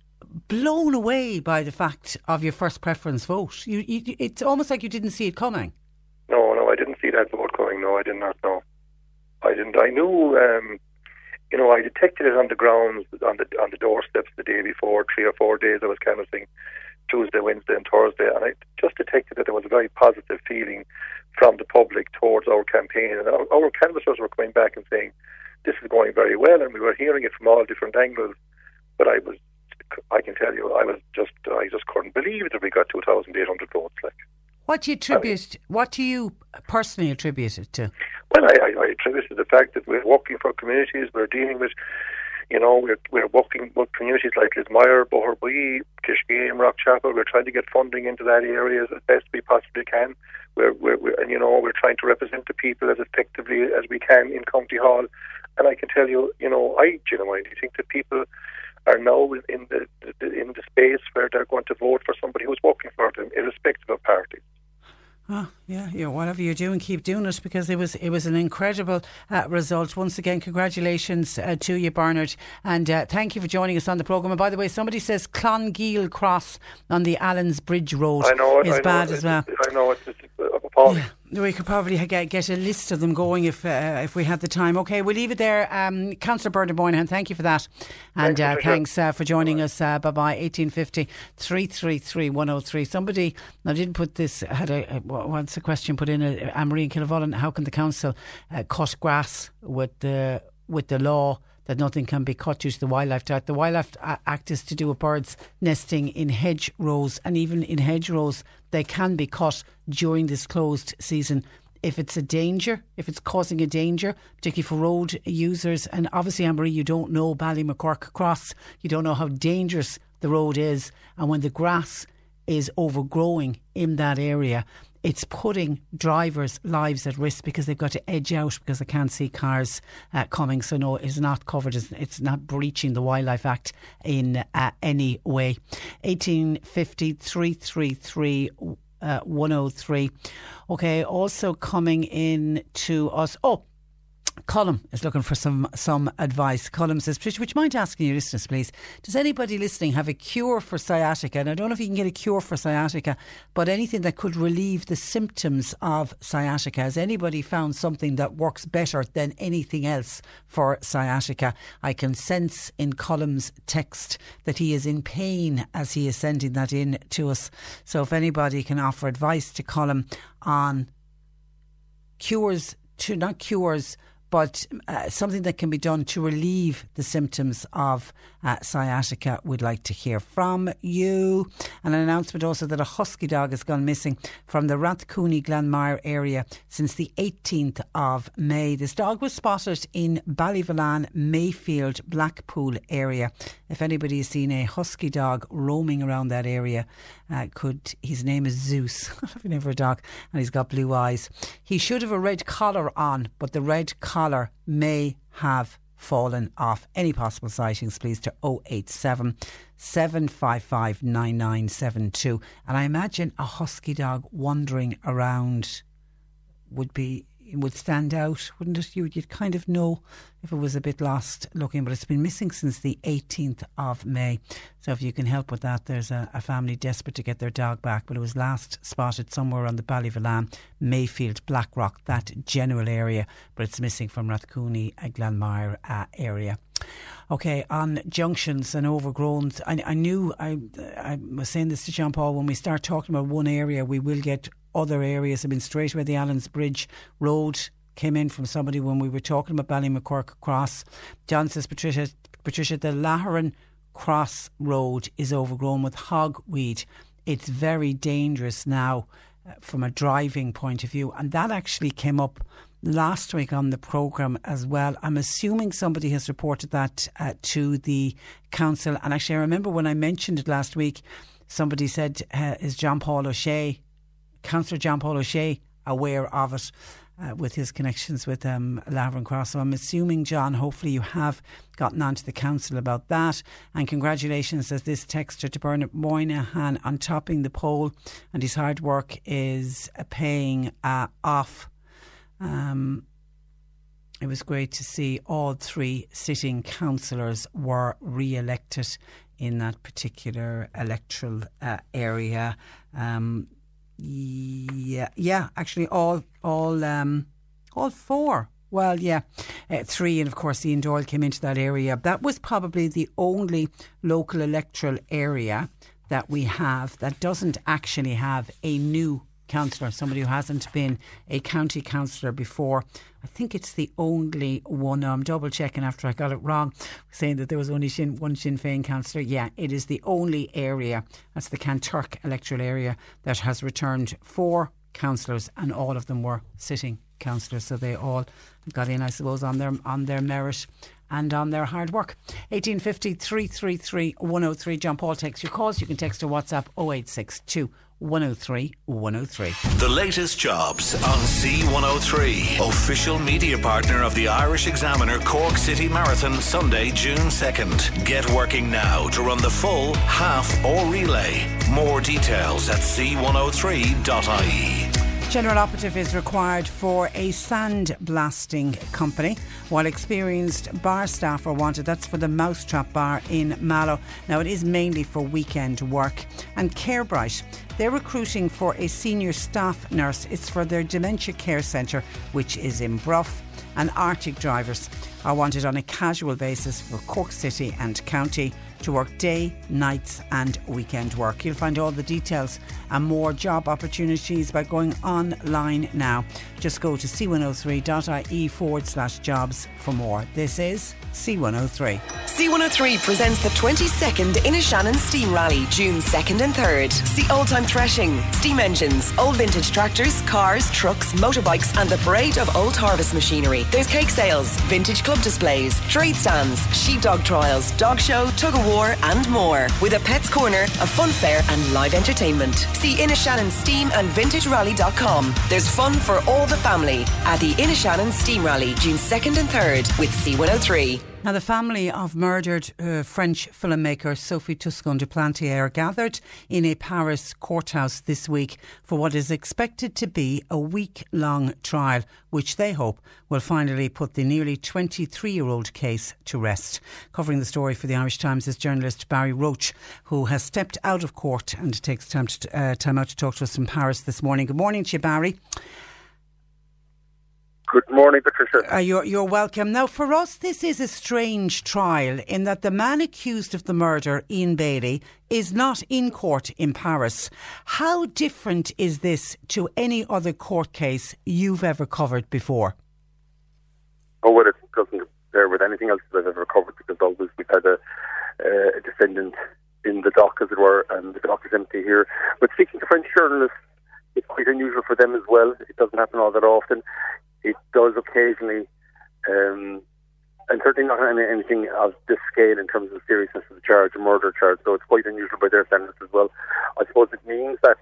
blown away by the fact of your first preference vote. You, you, it's almost like you didn't see it coming. No, no, I didn't see that vote coming. No, I did not know. I didn't. I knew, um, you know, I detected it on the grounds, on the on the doorsteps the day before, three or four days I was canvassing, Tuesday, Wednesday, and Thursday, and I just detected that there was a very positive feeling from the public towards our campaign, and our, our canvassers were coming back and saying, "This is going very well," and we were hearing it from all different angles. But I was, I can tell you, I was just, I just couldn't believe that we got two thousand eight hundred votes, like. What do you attribute? I mean, what do you personally attribute it to? Well, I, I, I attribute it to the fact that we're working for communities. We're dealing with, you know, we're we're working with communities like Lismire, Boherbue, Kiskeam, Rockchapel. We're trying to get funding into that area as best we possibly can. We're, we're, we're and you know we're trying to represent the people as effectively as we can in County Hall. And I can tell you, you know, I genuinely think that people are now in the in the space where they're going to vote for somebody who's working for them, irrespective of party. Oh, yeah, yeah. Whatever you're doing, keep doing it because it was it was an incredible uh, result. Once again, congratulations uh, to you, Bernard, and uh, thank you for joining us on the program. And by the way, somebody says Clongeel Cross on the Allens Bridge Road I know it, is I know bad it, as well. I know it's, it's appalling. Yeah. We could probably get, get a list of them going if uh, if we had the time. Okay, we'll leave it there. Um, Councillor Bernard Moynihan, thank you for that. And thanks, uh, thanks uh, for joining us. Uh, bye bye. 1850 333 103. Somebody, I didn't put this, had a, what's the question put in? Uh, Anne-Marie in Kilavullen, how can the council uh, cut grass with the, with the law? That nothing can be cut due to the Wildlife Act. The Wildlife Act is to do with birds nesting in hedgerows, and even in hedgerows, they can be cut during this closed season if it's a danger, if it's causing a danger, particularly for road users. And obviously, Anne-Marie, you don't know Ballymaquirk Cross, you don't know how dangerous the road is, and when the grass is overgrowing in that area, it's putting drivers' lives at risk because they've got to edge out because they can't see cars uh, coming. So, no, it's not covered, it's not breaching the Wildlife Act in uh, any way. 1850 333 uh, 103. Okay, also coming in to us. Oh, Colum is looking for some some advice. Colum says, Patricia, would you mind asking your listeners, please? Does anybody listening have a cure for sciatica? And I don't know if you can get a cure for sciatica, but anything that could relieve the symptoms of sciatica. Has anybody found something that works better than anything else for sciatica? I can sense in Colum's text that he is in pain as he is sending that in to us. So if anybody can offer advice to Colum on cures to not cures but uh, something that can be done to relieve the symptoms of uh, sciatica, we'd like to hear from you. And an announcement also that a husky dog has gone missing from the Rathcooney Glanmire area since the 18th of May. This dog was spotted in Ballyvolane, Mayfield, Blackpool area. If anybody has seen a husky dog roaming around that area, uh, could his name is Zeus. I've never a dog, and he's got blue eyes. He should have a red collar on, but the red collar may have fallen off. Any possible sightings, please, to 087 755 9972. And I imagine a husky dog wandering around would be would stand out, wouldn't it? You, would kind of know if it was a bit lost looking, but it's been missing since the 18th of May. So if you can help with that, there's a, a family desperate to get their dog back, but it was last spotted somewhere on the Ballyvolane, Mayfield, Blackrock, that general area, but it's missing from Rathcooney, Glanmire uh, area. Okay, on junctions and overgrown, I, I knew I, I was saying this to John Paul when we start talking about one area, we will get other areas. I mean, straight away the Allens Bridge Road came in from somebody when we were talking about Ballymaquirk Cross. John says, Patricia, Patricia, the Laharan Cross Road is overgrown with hogweed. It's very dangerous now uh, from a driving point of view. And that actually came up last week on the programme as well. I'm assuming somebody has reported that uh, to the council. And actually, I remember when I mentioned it last week, somebody said, uh, Is John Paul O'Shea Councillor John Paul O'Shea aware of it. Uh, with his connections with um, Laveran Cross. So I'm assuming, John, hopefully you have gotten on to the council about that. And congratulations, as this texter to Bernard Moynihan on topping the poll, and his hard work is uh, paying uh, off. Um, it was great to see all three sitting councillors were re elected in that particular electoral uh, area. Um, yeah, yeah. Actually, all all um, all four. Well, yeah, uh, three, and of course, Ian Doyle came into that area. That was probably the only local electoral area that we have that doesn't actually have a new councillor, somebody who hasn't been a county councillor before. I think it's the only one. I'm double checking after I got it wrong, saying that there was only one Sinn Féin councillor. Yeah, it is the only area, that's the Kanturk electoral area, that has returned four councillors, and all of them were sitting councillors. So they all got in, I suppose, on their on their merit and on their hard work. 1850 333 103. John Paul takes your calls. You can text or WhatsApp 0862 103 103. The latest jobs on C103. Official media partner of the Irish Examiner Cork City Marathon, Sunday, June 2nd. Get working now to run the full, half, or relay. More details at c103.ie. General operative is required for a sand blasting company, while experienced bar staff are wanted. That's for the Mousetrap Bar in Mallow. Now, it is mainly for weekend work. And Carebright, they're recruiting for a senior staff nurse. It's for their dementia care centre, which is in Bruff. And Arctic drivers are wanted on a casual basis for Cork City and County to work day, nights, and weekend work. You'll find all the details and more job opportunities by going online now. Just go to c103.ie forward slash jobs for more. This is C103. C103 presents the 22nd Inishannon Steam Rally, June 2nd and 3rd. See old time threshing, steam engines, old vintage tractors, cars, trucks, motorbikes, and the parade of old harvest machinery. There's cake sales, vintage club displays, trade stands, sheepdog trials, dog show, tug of war, and more. With a pets corner, a fun fair, and live entertainment. See Inishannon Steam and VintageRally.com. There's fun for all all the family at the Inishannon Steam Rally, June 2nd and 3rd with C103. Now, the family of murdered uh, French filmmaker Sophie Toscan du Plantier gathered in a Paris courthouse this week for what is expected to be a week long trial, which they hope will finally put the nearly 23 year old case to rest. Covering the story for the Irish Times is journalist Barry Roche, who has stepped out of court and takes time, to, uh, time out to talk to us from Paris this morning. Good morning to you, Barry. Good morning, Patricia. Uh, you're, you're welcome. Now, for us, this is a strange trial in that the man accused of the murder, Ian Bailey, is not in court in Paris. How different is this to any other court case you've ever covered before? Oh, well, it doesn't compare with anything else that I've ever covered because always we've had a, uh, a defendant in the dock, as it were, and the dock is empty here. But speaking to French journalists, it's quite unusual for them as well. It doesn't happen all that often it does occasionally, um, and certainly not anything of this scale in terms of the seriousness of the charge, a murder charge. So it's quite unusual by their standards as well. I suppose it means that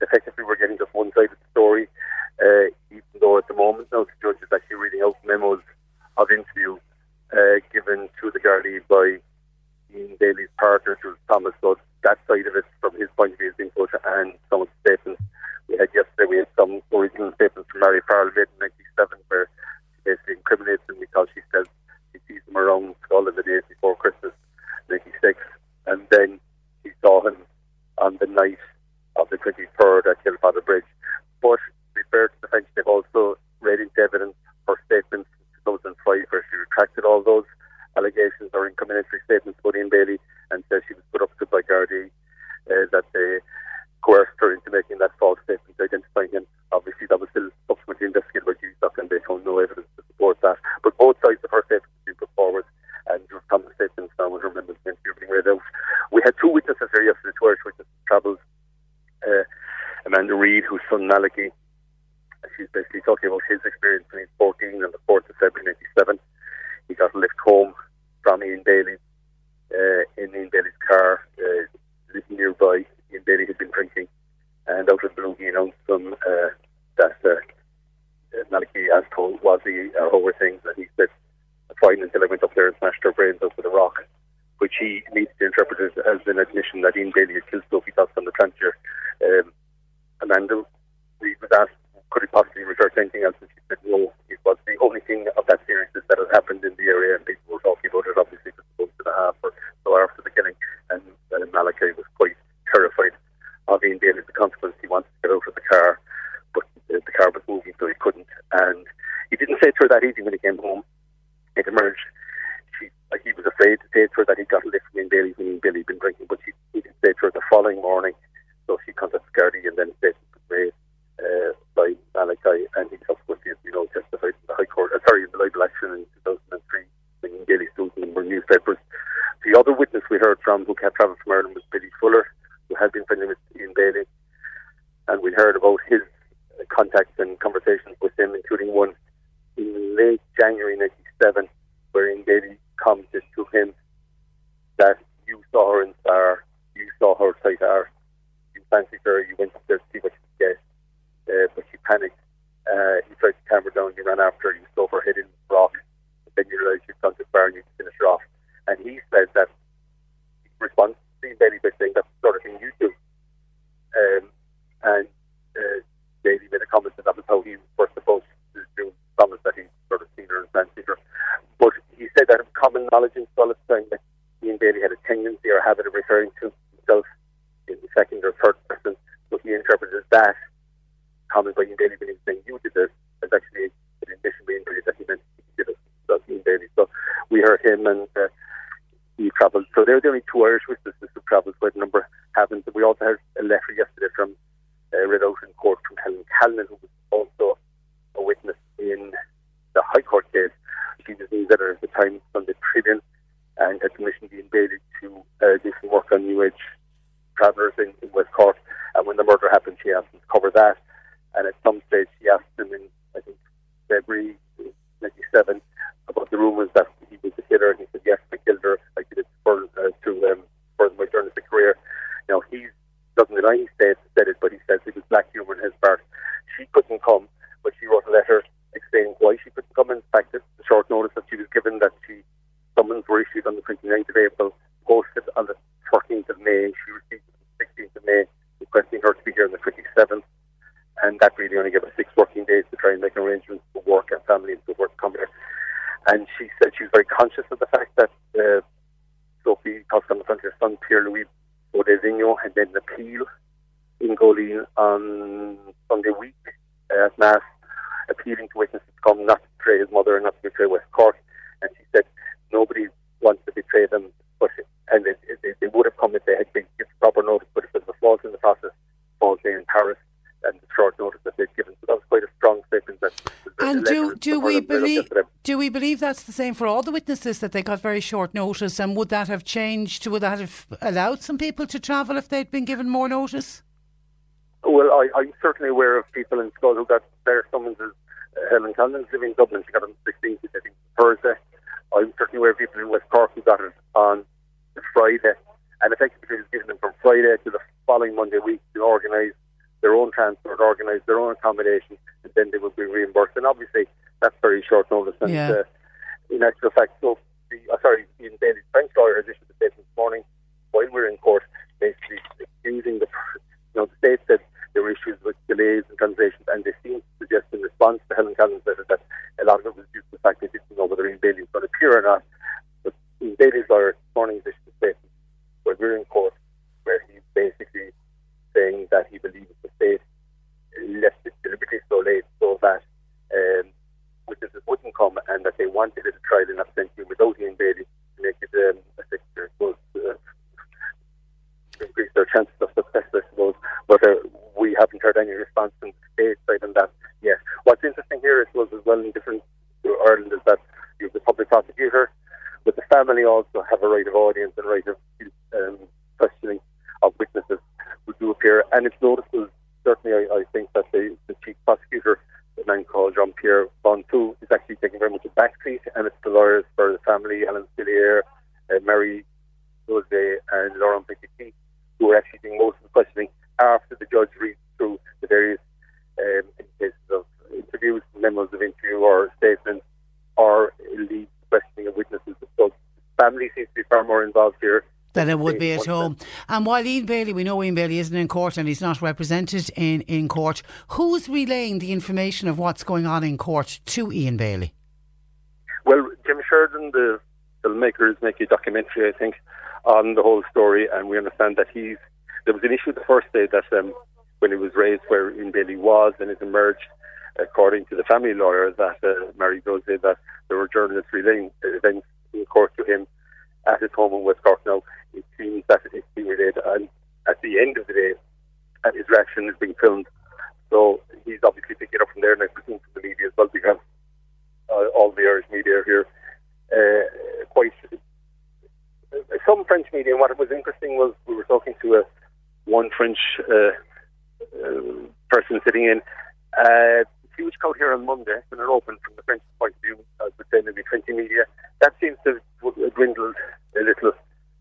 effectively we're getting just one side of the story, uh, even though at the moment now the judge is actually reading out that's the same for all the witnesses that they got very short notice? And would that have changed? Would that have allowed some people to travel if they'd been given more notice? Well, I, I'm certainly aware of people in Schull who got their summonses. Uh, Helen Collins living in Dublin, she got it on the 16th, I think, Thursday. I'm certainly aware of people in West Cork who got it on Friday. And effectively, it was given them from Friday to the following Monday week to organise their own transport, organise their own accommodation, and then they would be reimbursed. And obviously, that's very short notice. And Yeah. uh, in actual fact, so the, uh, sorry, Ian Bailey's French lawyer has issued a statement this morning while we were in court, basically accusing the, you know, the state said there were issues with delays and translations, and they seem to suggest in response to Helen Collins' letter that a lot of it was due to the fact they didn't know whether Ian Bailey was going to appear or not. But Ian Bailey's lawyer this morning has issued a statement while we were in court where he's basically saying that he believes the state left it deliberately so late so that um, witnesses wouldn't come and that they wanted it a trial in absentia without Ian Bailey to make it um, a sector, uh, to increase their chances of success, I suppose. But uh, we haven't heard any response from the state side on that yet. What's interesting here, I suppose, as well in different to Ireland is that you have the public prosecutor, but the family also have a right of audience and right of um, questioning of witnesses who do appear. And it's noticeable, certainly, I, I think that the, the chief prosecutor, the man called Jean Pierre Bontou, is actually taking very much a backseat, and it's the lawyers for the family, Alan Stillier, uh, Mary Jose, and Laurent Petit, who are actually doing most of the questioning after the judge reads through the various um, in cases of interviews, memos of interview, or statements, or leads questioning of witnesses. So family seems to be far more involved here. Than it would be at home. And while Ian Bailey, we know Ian Bailey isn't in court and he's not represented in, in court, who's relaying the information of what's going on in court to Ian Bailey? Well, Jim Sheridan, the filmmaker, is making a documentary, I think, on the whole story, and we understand that he's. There was an issue the first day that um, when it was raised where Ian Bailey was, and it emerged, according to the family lawyer, that uh, Mary Jose, that there were journalists relaying events in court to him at his home in West Cork. Now, it seems that relayed, and at the end of the day, uh, his reaction is being filmed. So he's obviously picking up from there, and I presume from the media as well, because uh, all the Irish media here. Uh, quite uh, some French media. And what was interesting was we were talking to a one French uh, uh, person sitting in. Uh, huge crowd here on Monday when it opened from the French point of view. I would say maybe 20 media. That seems to have dwindled a little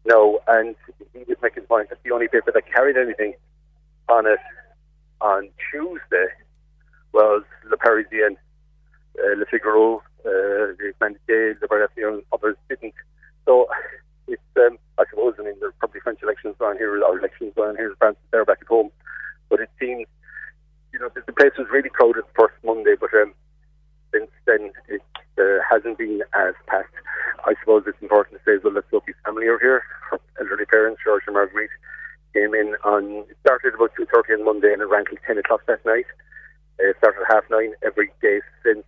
now, and he was making the point that the only paper that carried anything on it on Tuesday was Le Parisien, uh, Le Figaro, uh, the Humanité, Liberation, and others didn't. So it's, um, I suppose, I mean, there's probably French elections on here, or elections going on here in France, they're back at home. But it seems, you know, the, the place was really crowded the first Monday, but um, since then it uh, hasn't been as packed. I suppose it's important to say as well that Sophie's family are here. Her elderly parents, George and Marguerite, came in on, it started about 2.30 on Monday and it ran till 10 o'clock that night. Uh, it started at half nine every day since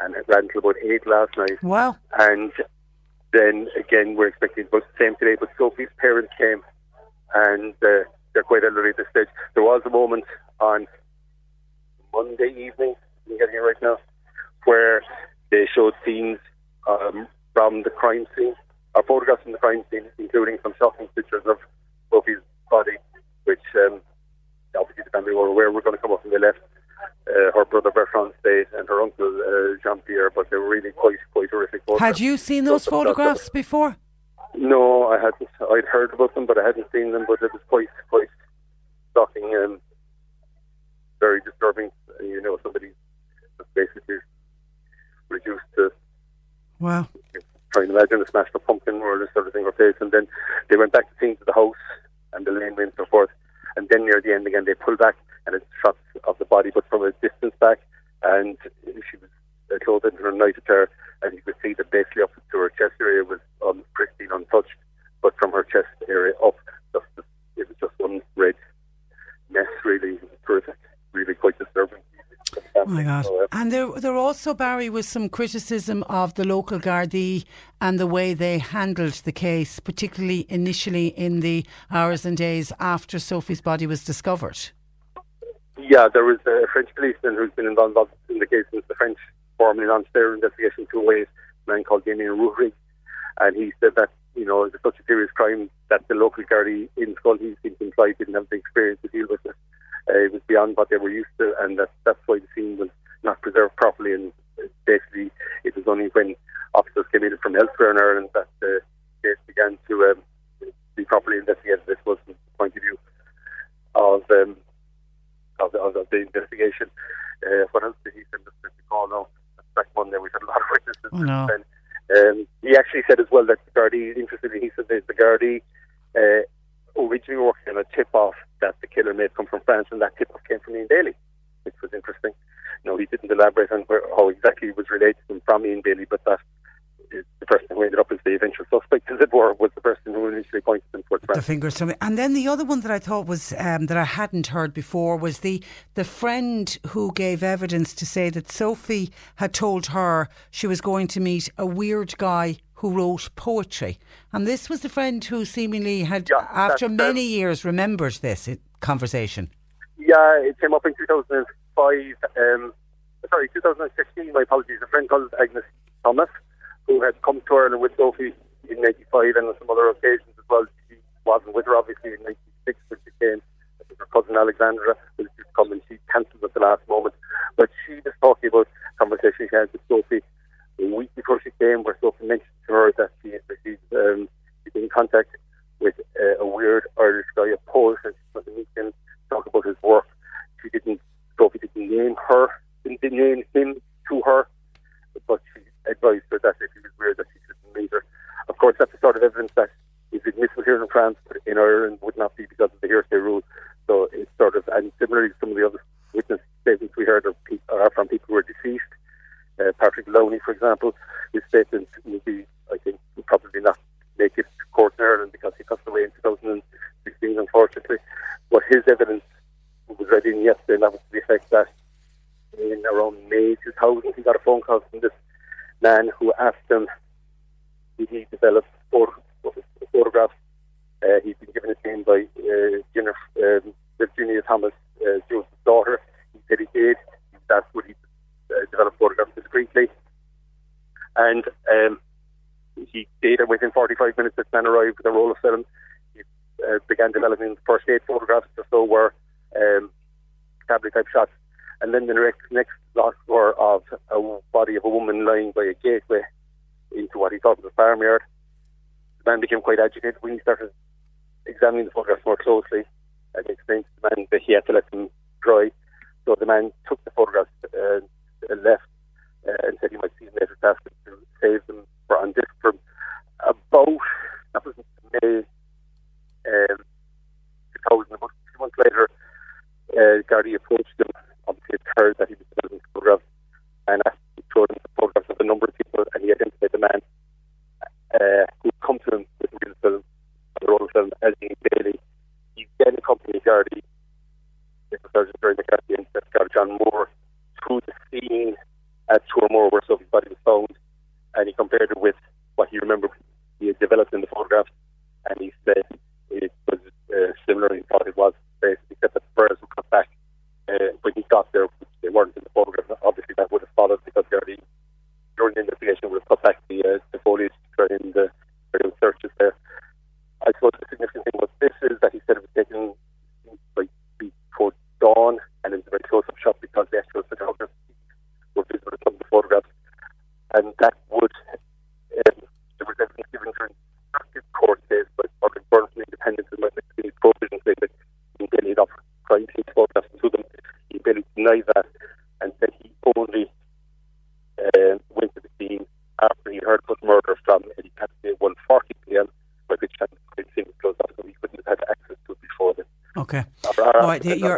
and it ran till about 8 last night. Wow. And then again, we're expecting about the same today. But Sophie's parents came, and uh, they're quite elderly at this stage. There was a moment on Monday evening, I'm getting it right now, where they showed scenes um, from the crime scene, or photographs from the crime scene, including some shocking pictures of Sophie's body, which um, obviously the family were aware were going to come up when they left. Uh, her brother Bertrand stayed and her uncle uh, Jean Pierre, but they were really quite quite horrific. photographs. Had you seen those so- photographs before? No, I hadn't. I'd heard about them, but I hadn't seen them. But it was quite quite shocking and very disturbing. You know, somebody basically reduced to. Wow. Trying to imagine the smash the pumpkin or this sort of thing or face. And then they went back to scene to the house and the lane and so forth. And then near the end again, they pull back and it's shots of the body, but from a distance back. And she was uh, clothed in her night her, and you could see that basically up to her chest area was um, pristine, untouched, but from her chest area up, just, it was just one red mess, really. Terrific. Really quite disturbing. Oh my God! And there, there also Barry was some criticism of the local Gardaí and the way they handled the case, particularly initially in the hours and days after Sophie's body was discovered. Yeah, there was a French policeman who's been involved in the case since the French formally launched their investigation two ways, a man called Damien Rourig. And he said that, you know, it's such a serious crime that the local Gardaí in Schull he seemed to imply didn't have the experience to deal with it. Uh, it was beyond what they were used to, and that, that's why the scene was not preserved properly. And basically, it was only when officers came in from elsewhere in Ireland that the case began to um, be properly investigated. This was from the point of view of um, of, the, of the investigation. Uh, what else did he to recall now, back Monday we had a lot of witnesses. Oh, no. Then. Um, he actually said as well that the Gardaí, interestingly, he said that the Gardaí uh, originally working on a tip-off that the killer may come from France, and that tip-off came from Ian Bailey, which was interesting. No, he didn't elaborate on where, how exactly it was related to him from Ian Bailey, but that is the person who ended up as the eventual suspect, as it were, was the person who initially pointed them towards The fingers to me. And then the other one that I thought was um, that I hadn't heard before was the the friend who gave evidence to say that Sophie had told her she was going to meet a weird guy who wrote poetry, and this was the friend who seemingly had, Yeah, after many years, remembered this conversation. Yeah, it came up in 2005. Um, sorry, 2016. My apologies. A friend called Agnes Thomas, who had come to Ireland with Sophie in '95 and on some other occasions as well. She wasn't with her obviously in '96 when she came. Her cousin Alexandra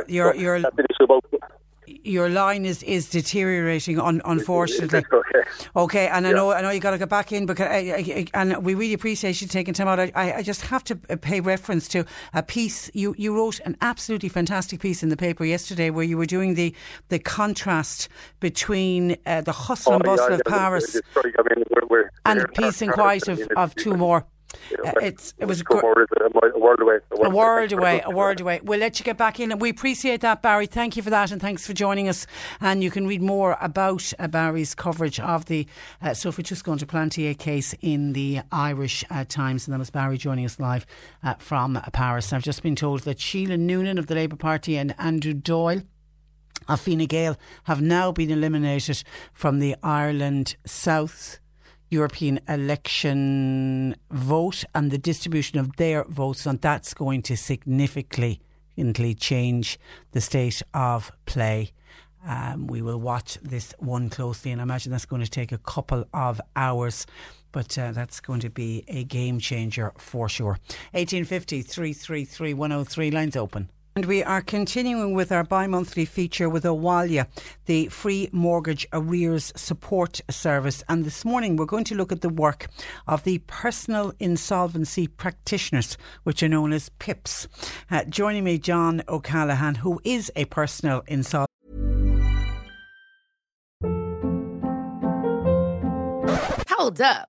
Issue about your line is, is deteriorating, un, unfortunately. Okay. Okay, and I know I know you got to get back in, because I, I, and we really appreciate you taking time out. I, I just have to uh, pay reference to a piece you you wrote an absolutely fantastic piece in the paper yesterday, where you were doing the the contrast between uh, the hustle Oh, and bustle yeah, of yeah, Paris it's- it's- I mean, we're, we're, and the peace and quiet of, of Toormore. Uh, it's it was a gr- is a, a world away. a world away, a world away. We'll let you get back in. We appreciate that, Barry. Thank you for that, and thanks for joining us. And you can read more about uh, Barry's coverage of the uh, du Plantier case in the Irish uh, Times. And that was Barry joining us live uh, from Paris. I've just been told that Sheila Noonan of the Labour Party and Andrew Doyle of Fine Gael have now been eliminated from the Ireland South European election vote and the distribution of their votes, and that's going to significantly change the state of play. Um, we will watch this one closely, and I imagine that's going to take a couple of hours. But uh, that's going to be a game changer for sure. 1850 333 103 lines open. And we are continuing with our bi monthly feature with Abhaile, the free mortgage arrears support service. And this morning we're going to look at the work of the personal insolvency practitioners, which are known as PIPs. Uh, joining me, John O'Callaghan, who is a personal insolvency. Hold up.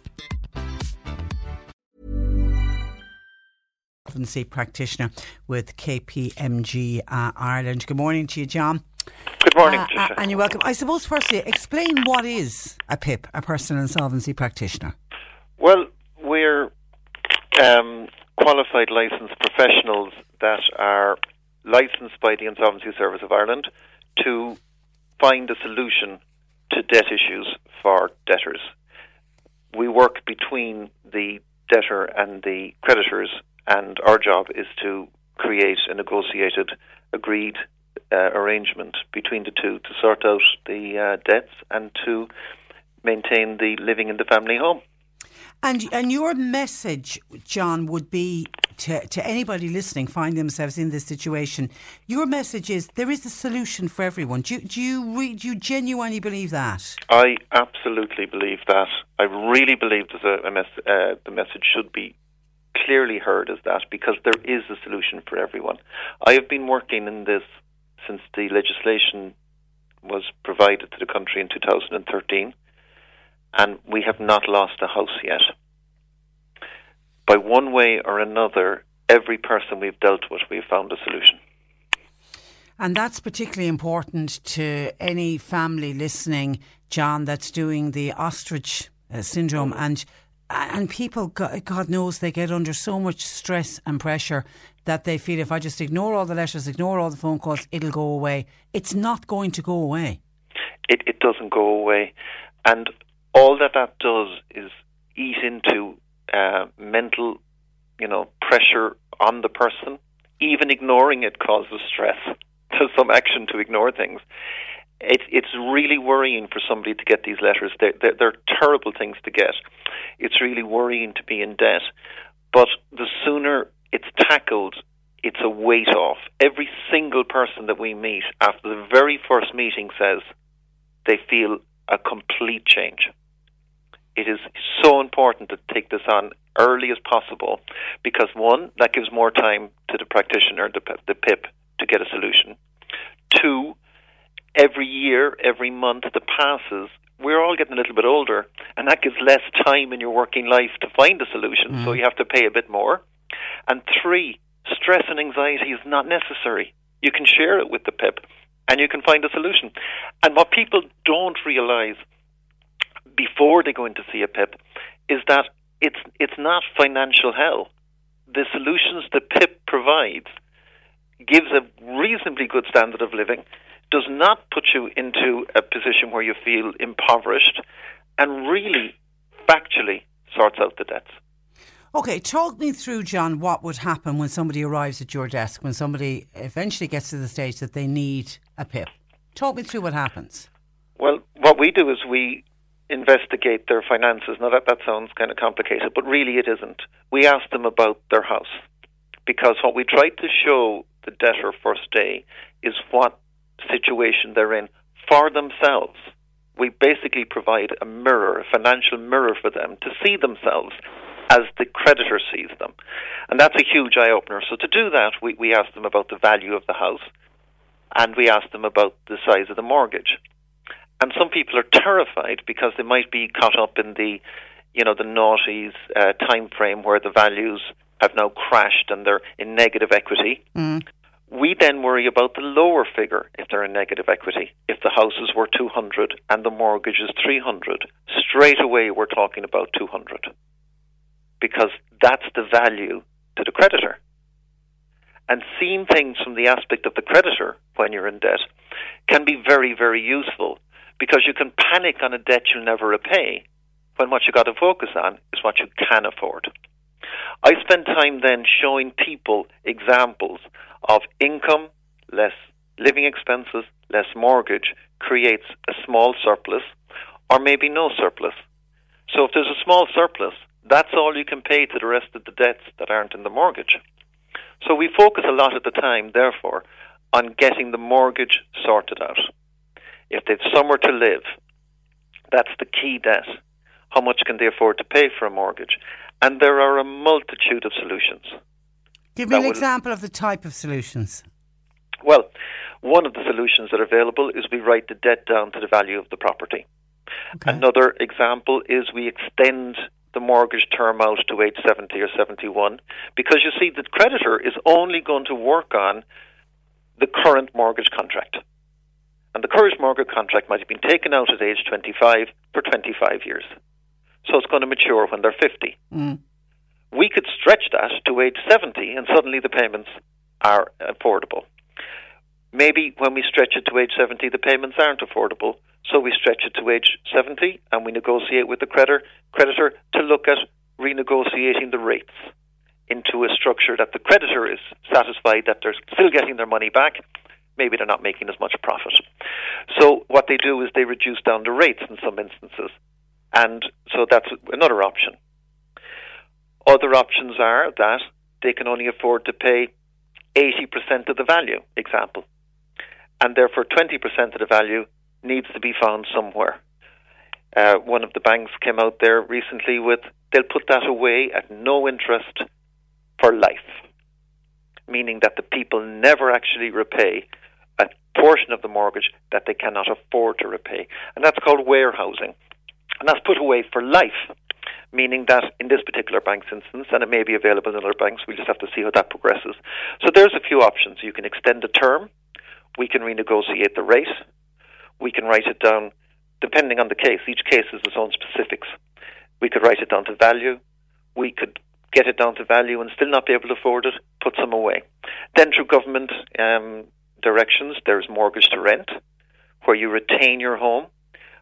insolvency practitioner with KPMG uh, Ireland. Good morning to you, John. Good morning, Uh, Tricia. and you're welcome. I suppose, firstly, explain what is a PIP, a personal insolvency practitioner. Well, we're um, qualified licensed professionals that are licensed by the Insolvency Service of Ireland to find a solution to debt issues for debtors. We work between the debtor and the creditors, and our job is to create a negotiated, agreed uh, arrangement between the two to sort out the uh, debts and to maintain the living in the family home. And and your message, John, would be to, to anybody listening, find themselves in this situation. Your message is there is a solution for everyone. Do you, do you, re, do you genuinely believe that? I absolutely believe that. I really believe that a uh, the message should be clearly heard as that because there is a solution for everyone. I have been working in this since the legislation was provided to the country in 2013, and we have not lost a house yet. By one way or another, every person we've dealt with, we've found a solution. And that's particularly important to any family listening, John, that's doing the ostrich uh, syndrome. And and people, God, knows, they get under so much stress and pressure that they feel if I just ignore all the letters, ignore all the phone calls, it'll go away. It's not going to go away. It, it doesn't go away. And all that that does is eat into uh, mental, you know, pressure on the person. Even ignoring it causes stress. There's some action to ignore things. It, it's really worrying for somebody to get these letters. They're, they're, they're terrible things to get. It's really worrying to be in debt. But the sooner it's tackled, it's a weight off. Every single person that we meet after the very first meeting says they feel a complete change. It is so important to take this on early as possible because one, that gives more time to the practitioner, the, the PIP, to get a solution. Two, every year, every month that passes, we're all getting a little bit older, and that gives less time in your working life to find a solution, mm. so you have to pay a bit more. And three, stress and anxiety is not necessary. You can share it with the PIP, and you can find a solution. And what people don't realize before they go in to see a PIP is that it's it's not financial hell. The solutions the PIP provides gives a reasonably good standard of living, does not put you into a position where you feel impoverished, and really, factually sorts out the debts. Okay, talk me through, John, what would happen when somebody arrives at your desk, when somebody eventually gets to the stage that they need a PIP. Talk me through what happens. Well, what we do is we investigate their finances. Now, that, that sounds kind of complicated, but really it isn't. We ask them about their house because what we try to show the debtor first day is what situation they're in for themselves. We basically provide a mirror, a financial mirror for them to see themselves as the creditor sees them. And that's a huge eye opener. So to do that, we, we ask them about the value of the house and we ask them about the size of the mortgage. And some people are terrified because they might be caught up in the, you know, the noughties uh, time frame where the values have now crashed and they're in negative equity. Mm. We then worry about the lower figure if they're in negative equity. If the houses were 200 and the mortgage is 300, straight away we're talking about 200 because that's the value to the creditor. And seeing things from the aspect of the creditor when you're in debt can be very, very useful because you can panic on a debt you'll never repay when what you've got to focus on is what you can afford. I spend time then showing people examples of income, less living expenses, less mortgage creates a small surplus or maybe no surplus. So if there's a small surplus, that's all you can pay to the rest of the debts that aren't in the mortgage. So we focus a lot at the time, therefore, on getting the mortgage sorted out. If they've somewhere to live, that's the key debt. How much can they afford to pay for a mortgage? And there are a multitude of solutions. Give me an example of the type of solutions. Well, one of the solutions that are available is we write the debt down to the value of the property. Okay. Another example is we extend the mortgage term out to age 70 or 71 because you see the creditor is only going to work on the current mortgage contract. And the current mortgage contract might have been taken out at age 25 for 25 years. So it's going to mature when they're 50. Mm. We could stretch that to age 70 and suddenly the payments are affordable. Maybe when we stretch it to age 70, the payments aren't affordable. So we stretch it to age 70 and we negotiate with the creditor, creditor to look at renegotiating the rates into a structure that the creditor is satisfied that they're still getting their money back. Maybe they're not making as much profit. So what they do is they reduce down the rates in some instances. And so that's another option. Other options are that they can only afford to pay 80% of the value, example. And therefore 20% of the value needs to be found somewhere. Uh, one of the banks came out there recently with they'll put that away at no interest for life, meaning that the people never actually repay a portion of the mortgage that they cannot afford to repay. And that's called warehousing. And that's put away for life, meaning that in this particular bank's instance, and it may be available in other banks, we just have to see how that progresses. So there's a few options. You can extend the term, we can renegotiate the rate, we can write it down depending on the case. Each case has its own specifics. We could write it down to value. We could get it down to value and still not be able to afford it, put some away. Then through government um, directions, there's mortgage to rent, where you retain your home,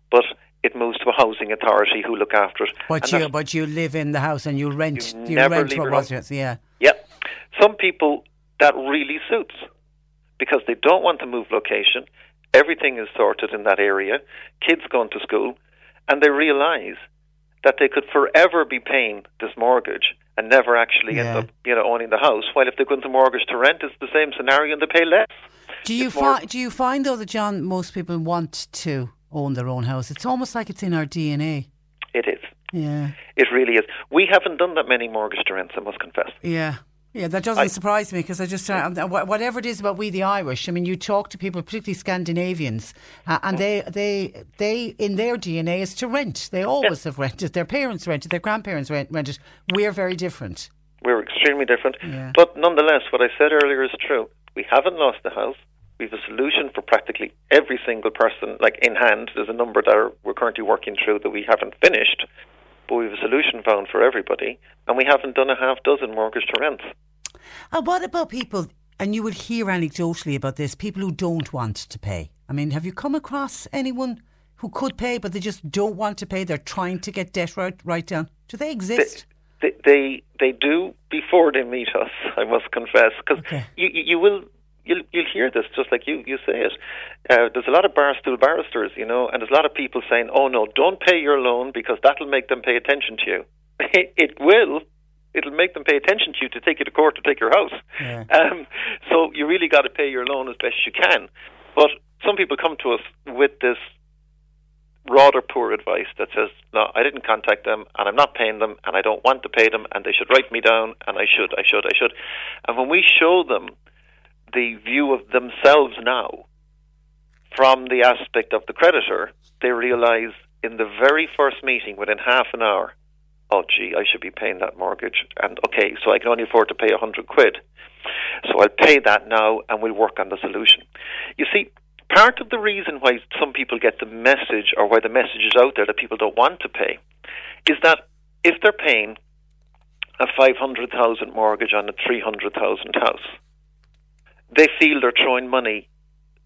but it moves to a housing authority who look after it. But you, but you live in the house and you rent. You, you rent leave what your was home. yours, yeah. Yep. Some people that really suits because they don't want to move location. Everything is sorted in that area. Kids going to school, and they realise that they could forever be paying this mortgage and never actually Yeah. end up, you know, owning the house. While if they go into mortgage to rent, it's the same scenario, and they pay less. Do you find? Do you find though that John, most people want to own their own house? It's almost like it's in our DNA. It is. Yeah, It really is. We haven't done that many mortgage to rents, I must confess. yeah, yeah. That doesn't I- surprise me because I just uh, whatever it is about we the Irish. I mean, you talk to people, particularly Scandinavians, uh, and they they they in their DNA is to rent. They always have rented. Their parents rented. Their grandparents rent, rented. We're very different. We're extremely different. Yeah. But nonetheless, what I said earlier is true. We haven't lost the house. We have a solution for practically every single person, like in hand. There's a number that are, we're currently working through that we haven't finished, but we have a solution found for everybody, and we haven't done a half dozen mortgage to rents. And what about people? And you would hear anecdotally about this: people who don't want to pay. I mean, have you come across anyone who could pay but they just don't want to pay? They're trying to get debt right, right down. Do they exist? They they, they do before they meet us. I must confess, because Okay. you, you you will. You'll, you'll hear this just like you, you say it. Uh, there's a lot of barstool barristers, you know, and there's a lot of people saying, oh no, don't pay your loan because that'll make them pay attention to you. it will. It'll make them pay attention to you to take you to court to take your house. Yeah. Um, so you really got to pay your loan as best you can. But some people come to us with this rather poor advice that says, no, I didn't contact them and I'm not paying them and I don't want to pay them and they should write me down and I should, I should, I should. And when we show them the view of themselves now from the aspect of the creditor, they realize in the very first meeting within half an hour, oh gee, I should be paying that mortgage and okay, so I can only afford to pay a hundred quid. So I'll pay that now and we'll work on the solution. You see, part of the reason why some people get the message or why the message is out there that people don't want to pay is that if they're paying a 500,000 mortgage on a 300,000 house, they feel they're throwing money,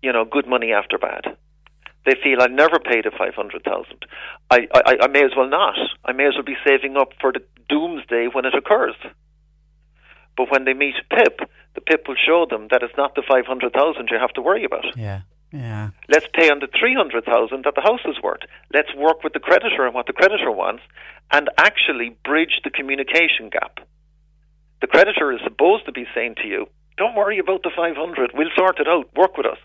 you know, good money after bad. They feel I never paid a 500,000. I, I, I may as well not. I may as well be saving up for the doomsday when it occurs. But when they meet PIP, the PIP will show them that it's not the 500,000 you have to worry about. Yeah. Yeah. Let's pay on the 300,000 that the house is worth. Let's work with the creditor and what the creditor wants and actually bridge the communication gap. The creditor is supposed to be saying to you, don't worry about the 500, we'll sort it out, work with us.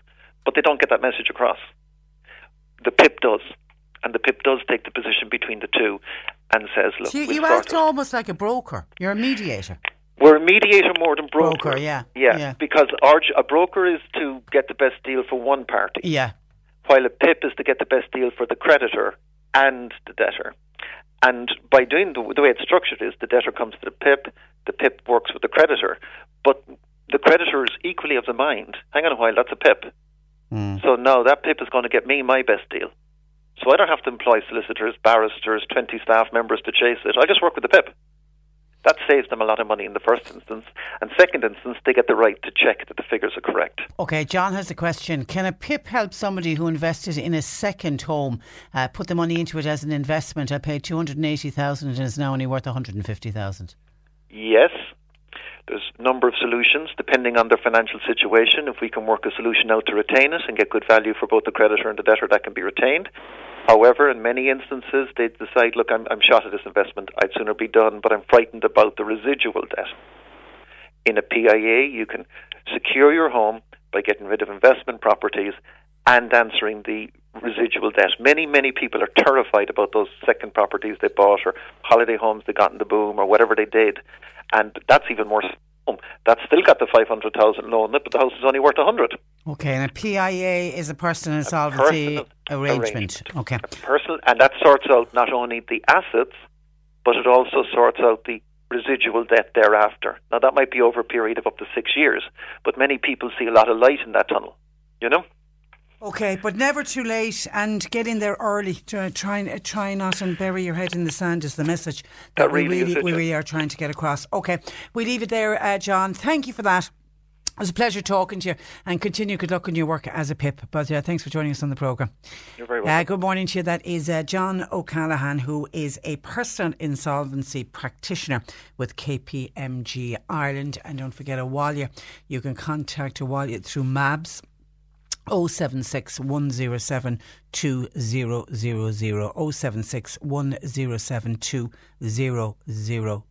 But they don't get that message across. The PIP does. And the PIP does take the position between the two and says, look, So you, we'll you act it. almost like a broker. You're a mediator. We're a mediator more than broker. Broker, yeah, Yeah, yeah. because our, a broker is to get the best deal for one party, Yeah. while a PIP is to get the best deal for the creditor and the debtor. And by doing the, the way it's structured is the debtor comes to the PIP, the PIP works with the creditor, but the creditor is equally of the mind. Hang on a while, that's a PIP. So now that PIP is going to get me my best deal. So I don't have to employ solicitors, barristers, 20 staff members to chase it. I just work with the PIP. That saves them a lot of money in the first instance. And second instance, they get the right to check that the figures are correct. Okay, John has a question. Can a PIP help somebody who invested in a second home, uh, put the money into it as an investment? I paid 280000 and it's now only worth 150000 Yes, there's a number of solutions depending on their financial situation. If we can work a solution out to retain it and get good value for both the creditor and the debtor, that can be retained. However, in many instances, they decide, look, I'm, I'm shot at this investment. I'd sooner be done, but I'm frightened about the residual debt. In a PIA, you can secure your home by getting rid of investment properties and answering the residual debt. Many, many people are terrified about those second properties they bought or holiday homes they got in the boom or whatever they did. And that's even more home. That's still got the 500,000 loan, but the house is only worth 100. Okay, and a PIA is a personal insolvency personal arrangement. arrangement. Okay. personal, and that sorts out not only the assets, but it also sorts out the residual debt thereafter. Now, that might be over a period of up to six years, but many people see a lot of light in that tunnel, you know? Okay, but never too late and get in there early. Try, try, try not and bury your head in the sand is the message that, That we really is really, we really are trying to get across. Okay, we leave it there, uh, John. Thank you for that. It was a pleasure talking to you and continue good luck in your work as a PIP. But uh, thanks for joining us on the programme. You're very Uh, welcome. good morning to you. That is uh, John O'Callaghan, who is a personal insolvency practitioner with KPMG Ireland. And don't forget Abhaile. You can contact Abhaile through MABS. 076 107 2000 076 107 2000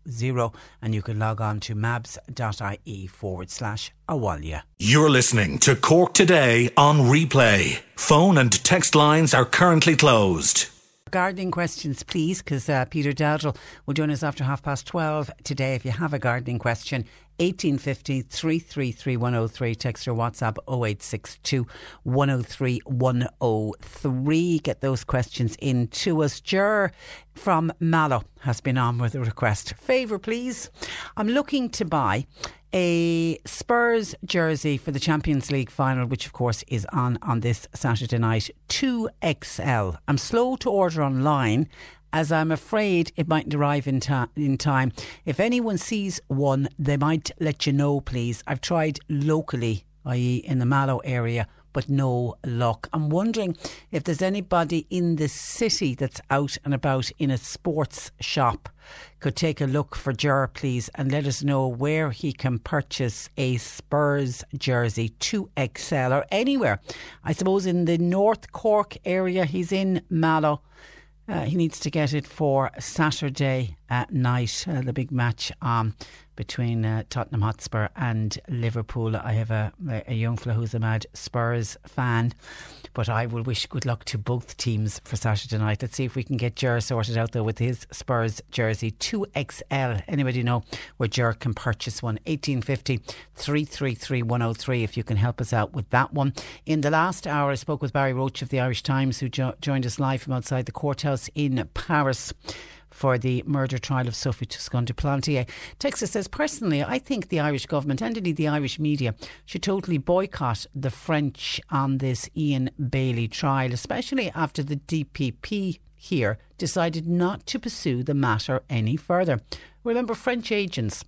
and you can log on to mabs.ie forward slash abhaile. You're listening to Cork Today on replay. Phone and text lines are currently closed. Gardening questions, please, because uh, Peter Dowdall will join us after half past 12 today. If you have a gardening question, 1850 333 103. Text or WhatsApp 0862 103 103. Get those questions in to us. Jur from Mallow has been on with a request. Favour, please. I'm looking to buy a Spurs jersey for the Champions League final, which of course is on on this Saturday night. 2XL. I'm slow to order online as I'm afraid it mightn't arrive in, ta- in time. If anyone sees one, they might let you know, please. I've tried locally, i.e., in the Mallow area, but no luck. I'm wondering if there's anybody in the city that's out and about in a sports shop could take a look for Ger, please, and let us know where he can purchase a Spurs jersey 2XL or anywhere. I suppose in the North Cork area, he's in Mallow. Uh, he needs to get it for Saturday at night, uh, the big match um, between uh, Tottenham Hotspur and Liverpool. I have a, a young fellow who's a mad Spurs fan, but I will wish good luck to both teams for Saturday night. Let's see if we can get Jer sorted out though with his Spurs jersey 2XL. Anybody know where Jer can purchase one? 1850 333 103 if you can help us out with that one. In the last hour, I spoke with Barry Roche of the Irish Times who jo- joined us live from outside the courthouse in Paris for the murder trial of Sophie Toscan du Plantier. Texas says, personally, I think the Irish government and indeed the Irish media should totally boycott the French on this Ian Bailey trial, especially after the DPP here decided not to pursue the matter any further. Remember, French agents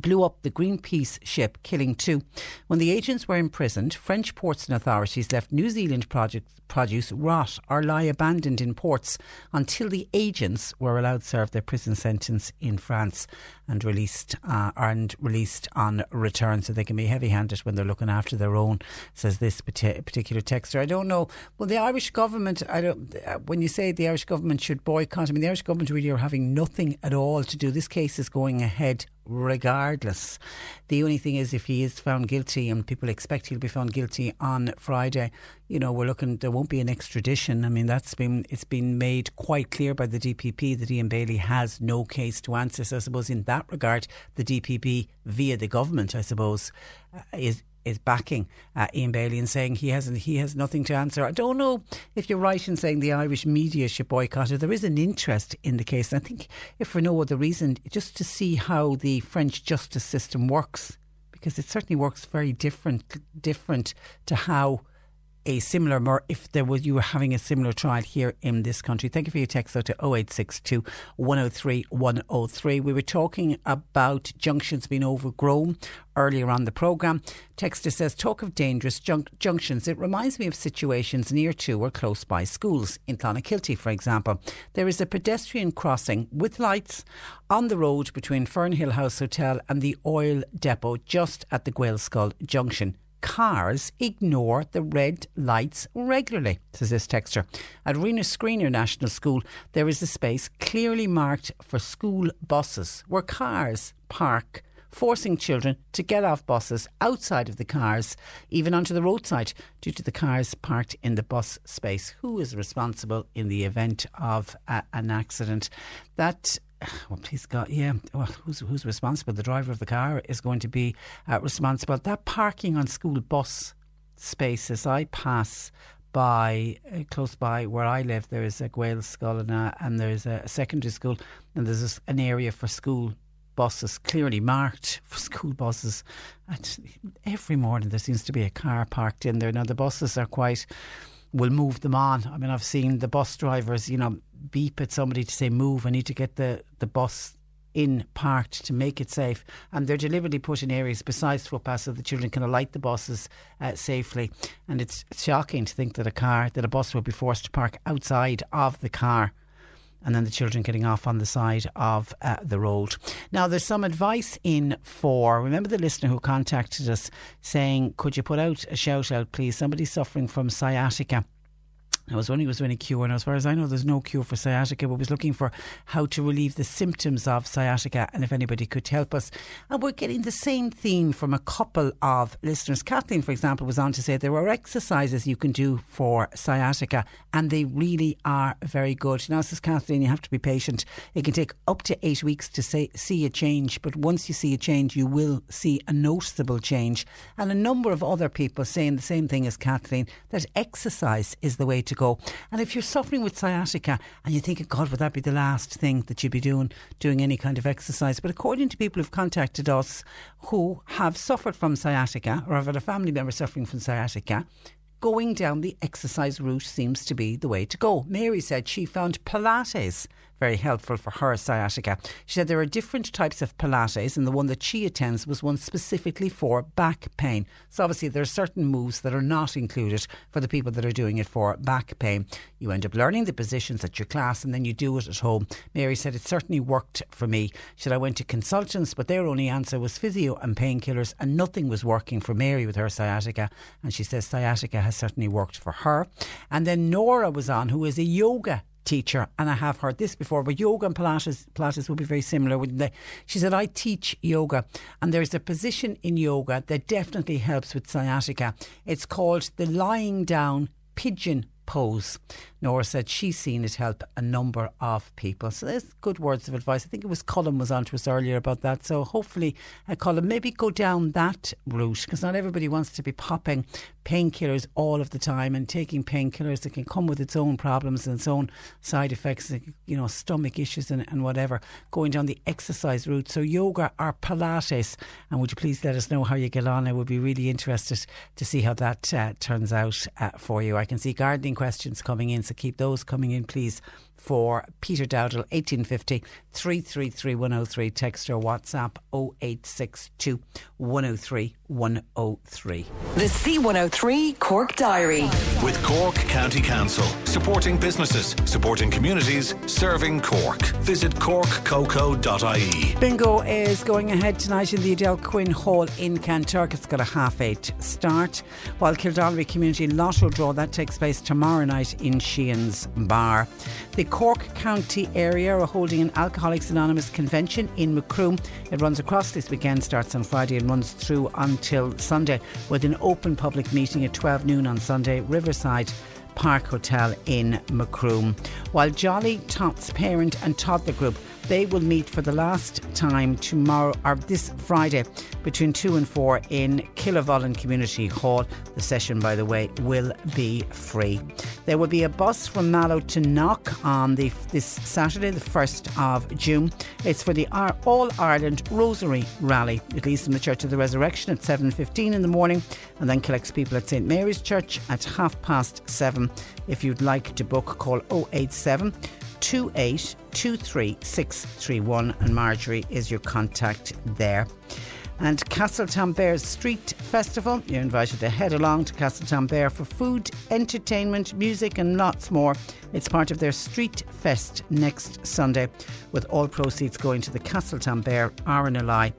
blew up the Greenpeace ship, killing two. When the agents were imprisoned, French ports and authorities left New Zealand project, produce rot or lie abandoned in ports until the agents were allowed to serve their prison sentence in France and released uh, and released on return, so they can be heavy-handed when they're looking after their own. Says this particular texter. I don't know. Well, the Irish government. I don't. Uh, when you say the Irish government should boycott, I mean the Irish government really are having nothing at all to do. This case is going ahead regardless. The only thing is, if he is found guilty, and people expect he'll be found guilty on Friday, you know, we're looking. There won't be an extradition. I mean, that's been it's been made quite clear by the DPP that Ian Bailey has no case to answer. So I suppose in that regard, the DPP via the government, I suppose, uh, is is backing uh, Ian Bailey and saying he hasn't he has nothing to answer. I don't know if you're right in saying the Irish media should boycott it. There is an interest in the case. I think if for no other reason, just to see how the French justice system works, because it certainly works very different different to how a similar, more if there was you were having a similar trial here in this country. Thank you for your text though to 0862 103 103. We were talking about junctions being overgrown earlier on the programme. Texter says, talk of dangerous jun- junctions. It reminds me of situations near to or close by schools. In Clonakilty, for example, there is a pedestrian crossing with lights on the road between Fernhill House Hotel and the oil depot just at the Gaelscoil Junction cars ignore the red lights regularly, says this texture. At Rinascreener National School, there is a space clearly marked for school buses where cars park forcing children to get off buses outside of the cars, even onto the roadside, due to the cars parked in the bus space. Who is responsible in the event of a, an accident? That well, please God, yeah. Well, who's who's responsible? The driver of the car is going to be uh, responsible. That parking on school bus spaces, I pass by uh, close by where I live. There is a Gaelscoil and, a, and there's a secondary school, and there's an area for school buses clearly marked for school buses. And every morning there seems to be a car parked in there. Now the buses are quite will move them on. I mean, I've seen the bus drivers, you know, beep at somebody to say move. I need to get the, the bus in parked to make it safe. And they're deliberately put in areas besides footpaths so the children can alight the buses uh, safely. And it's, shocking to think that a car, that a bus would be forced to park outside of the car and then the children getting off on the side of uh, the road. Now, there's some advice in for, remember the listener who contacted us saying, could you put out a shout out, please? Somebody suffering from sciatica. I was wondering was there any cure, and as far as I know, there's no cure for sciatica. But was looking for how to relieve the symptoms of sciatica, and if anybody could help us. And we're getting the same theme from a couple of listeners. Kathleen, for example, was on to say there are exercises you can do for sciatica, and they really are very good. Now, says Kathleen, you have to be patient. It can take up to eight weeks to say, see a change, but once you see a change, you will see a noticeable change. And a number of other people saying the same thing as Kathleen that exercise is the way to And if you're suffering with sciatica and you think, God, would that be the last thing that you'd be doing, doing any kind of exercise? But according to people who've contacted us who have suffered from sciatica or have had a family member suffering from sciatica, going down the exercise route seems to be the way to go. Mary said she found Pilates very helpful for her sciatica. She said there are different types of Pilates, and the one that she attends was one specifically for back pain. So obviously, there are certain moves that are not included for the people that are doing it for back pain. You end up learning the positions at your class, and then you do it at home. Mary said it certainly worked for me. She said I went to consultants, but their only answer was physio and painkillers, and nothing was working for Mary with her sciatica. And she says sciatica has certainly worked for her. And then Nora was on, who is a yoga teacher, and I have heard this before, but yoga and Pilates, Pilates would be very similar, wouldn't they? She said, I teach yoga, and there's a position in yoga that definitely helps with sciatica. It's called the lying down pigeon pose. Nora said she's seen it help a number of people. So there's good words of advice. I think it was Colin was on to us earlier about that. So hopefully, uh, Colin, maybe go down that route because not everybody wants to be popping painkillers all of the time and taking painkillers that can come with its own problems and its own side effects, you know, stomach issues and, and whatever. Going down the exercise route. So yoga or Pilates. And would you please let us know how you get on? I would be really interested to see how that uh, turns out uh, for you. I can see gardening questions coming in, so keep those coming in, please for Peter Dowdall, 1850 333 103. Text or WhatsApp 0862 103 103. The C103 Cork Diary. With Cork County Council, supporting businesses, supporting communities, serving Cork. Visit corkcoco.ie. Bingo is going ahead tonight in the Edel Quinn Hall in Kanturk. It's got a half eight start, while Kildare Community Lotto Draw that takes place tomorrow night in Sheehan's Bar. The Cork County area are holding an Alcoholics Anonymous convention in Macroom. It runs across this weekend, starts on Friday and runs through until Sunday with an open public meeting at 12 noon on Sunday, Riverside. Park Hotel in Macroom. While Jolly Tots Parent and Toddler Group they will meet for the last time tomorrow or this Friday between 2 and 4 in Kilavullen Community Hall. The session, by the way, will be free. There will be a bus from Mallow to Knock on the, this Saturday, the 1st of June. It's for the All Ireland Rosary Rally. It leaves from the Church of the Resurrection at 7.15 in the morning and then collects people at St Mary's Church at half past 7. If you'd like to book, call 087 2823631 and Marjorie is your contact there. And Castletownbere Street Festival. You're invited to head along to Castletownbere for food, entertainment, music, and lots more. It's part of their Street Fest next Sunday, with all proceeds going to the Castletownbere RNLI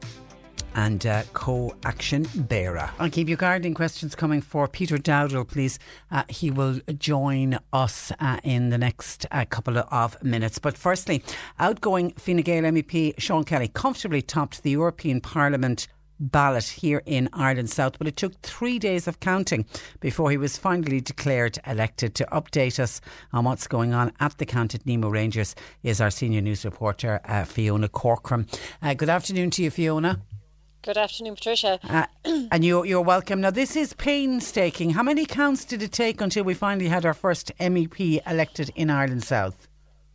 and uh, co-action bearer. I'll keep your gardening questions coming for Peter Dowdall, please. Uh, he will join us uh, in the next uh, couple of minutes. But firstly, outgoing Fine Gael MEP Sean Kelly comfortably topped the European Parliament ballot here in Ireland South, but it took three days of counting before he was finally declared elected. To update us on what's going on at the count at Nemo Rangers is our senior news reporter, uh, Fiona Corcoran. Uh, good afternoon to you, Fiona. Good afternoon, Patricia. Uh, and you're, you're welcome. Now, this is painstaking. How many counts did it take until we finally had our first MEP elected in Ireland South?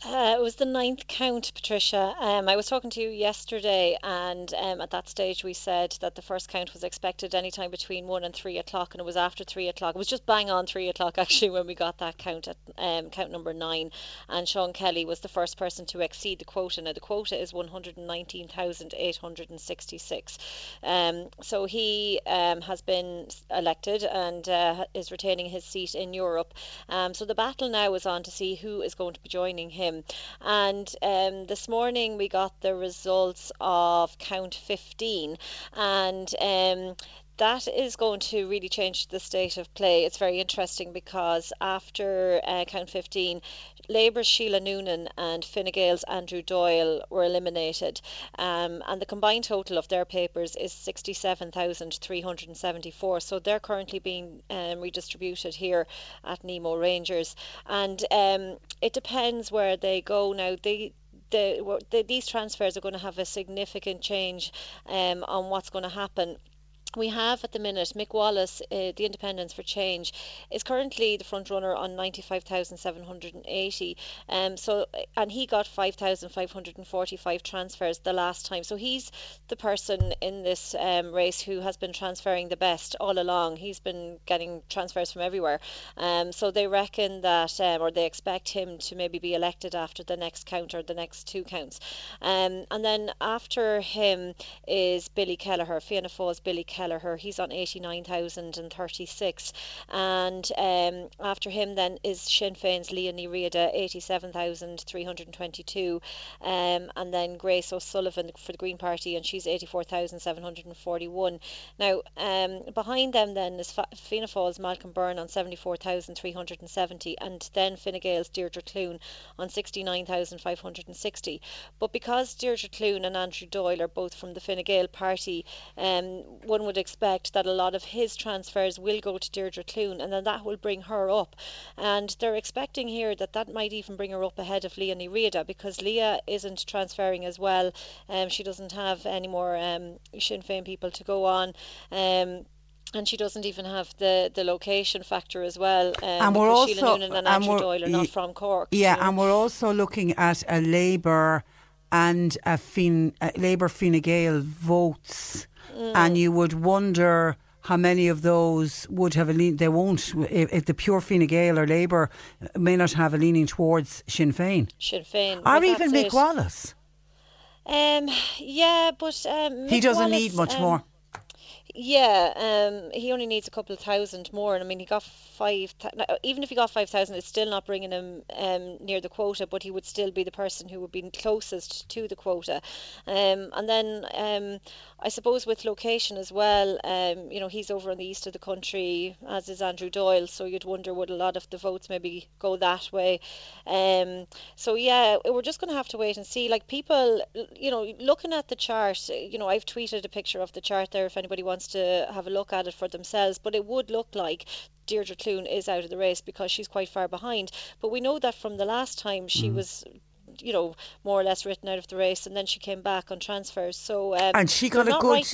Uh, it was the ninth count, Patricia. Um, I was talking to you yesterday, and um, at that stage we said that the first count was expected anytime between one and three o'clock, and it was after three o'clock. It was just bang on three o'clock actually when we got that count at um, count number nine, and Sean Kelly was the first person to exceed the quota. Now the quota is one hundred and nineteen thousand eight hundred and sixty-six. Um, so he um, has been elected and uh, is retaining his seat in Europe. Um, so the battle now is on to see who is going to be joining him him. And um, this morning we got the results of count 15, and um, that is going to really change the state of play. It's very interesting because after uh, count 15, Labour's Sheila Noonan and Fine Gael's Andrew Doyle were eliminated, um, and the combined total of their papers is 67,374. So they're currently being um, redistributed here at Nemo Rangers, and um, it depends where they go now. They the, the, these transfers are going to have a significant change um, on what's going to happen we have at the minute Mick Wallace, uh, the Independents for Change, is currently the front runner on 95,780. Um, so and he got 5,545 transfers the last time. So he's the person in this um, race who has been transferring the best all along. He's been getting transfers from everywhere. Um, so they reckon that, um, or they expect him to maybe be elected after the next count or the next two counts. Um, and then after him is Billy Kelleher, Fianna Fáil's Billy Kelleher Kelleher. He's on 89,036. And um, after him then is Sinn Féin's Ní Riada, 87,322. Um, and then Grace O'Sullivan for the Green Party, and she's 84,741. Now, um, behind them then is Fianna Fáil's Malcolm Byrne on 74,370, and then Fine Gael's Deirdre Clune on 69,560. But because Deirdre Clune and Andrew Doyle are both from the Fine Gael party, um, one would would expect that a lot of his transfers will go to Deirdre Clune and then that will bring her up. And they're expecting here that that might even bring her up ahead of Liadh Ní Riada because Liadh isn't transferring as well. Um, she doesn't have any more um, Sinn Féin people to go on. Um, and she doesn't even have the, the location factor as well. Um, and we're also Sheila Noonan and, Andrew Doyle are not from Cork. Yeah, know? and we're also looking at a Labour and a, fin, a Labour Fine Gael votes Mm. And you would wonder how many of those would have a lean. They won't. If, if the pure Fine Gael or Labour may not have a leaning towards Sinn Féin. Sinn Féin. Or well, even Mick Wallace. Um, yeah, but um, he doesn't Wallace, need much um, more. Yeah, um, he only needs a couple of thousand more, and I mean, he got five. Even if he got five thousand, it's still not bringing him um, near the quota, but he would still be the person who would be closest to the quota. Um, and then um, I suppose with location as well, um, you know, he's over on the east of the country, as is Andrew Doyle. So you'd wonder would a lot of the votes maybe go that way. Um, so yeah, we're just going to have to wait and see. Like people, you know, looking at the chart, you know, I've tweeted a picture of the chart there if anybody wants to have a look at it for themselves. But it would look like Deirdre Clune is out of the race because she's quite far behind. But we know that from the last time she mm. was you know, more or less written out of the race, and then she came back on transfers. So um, and she got a good.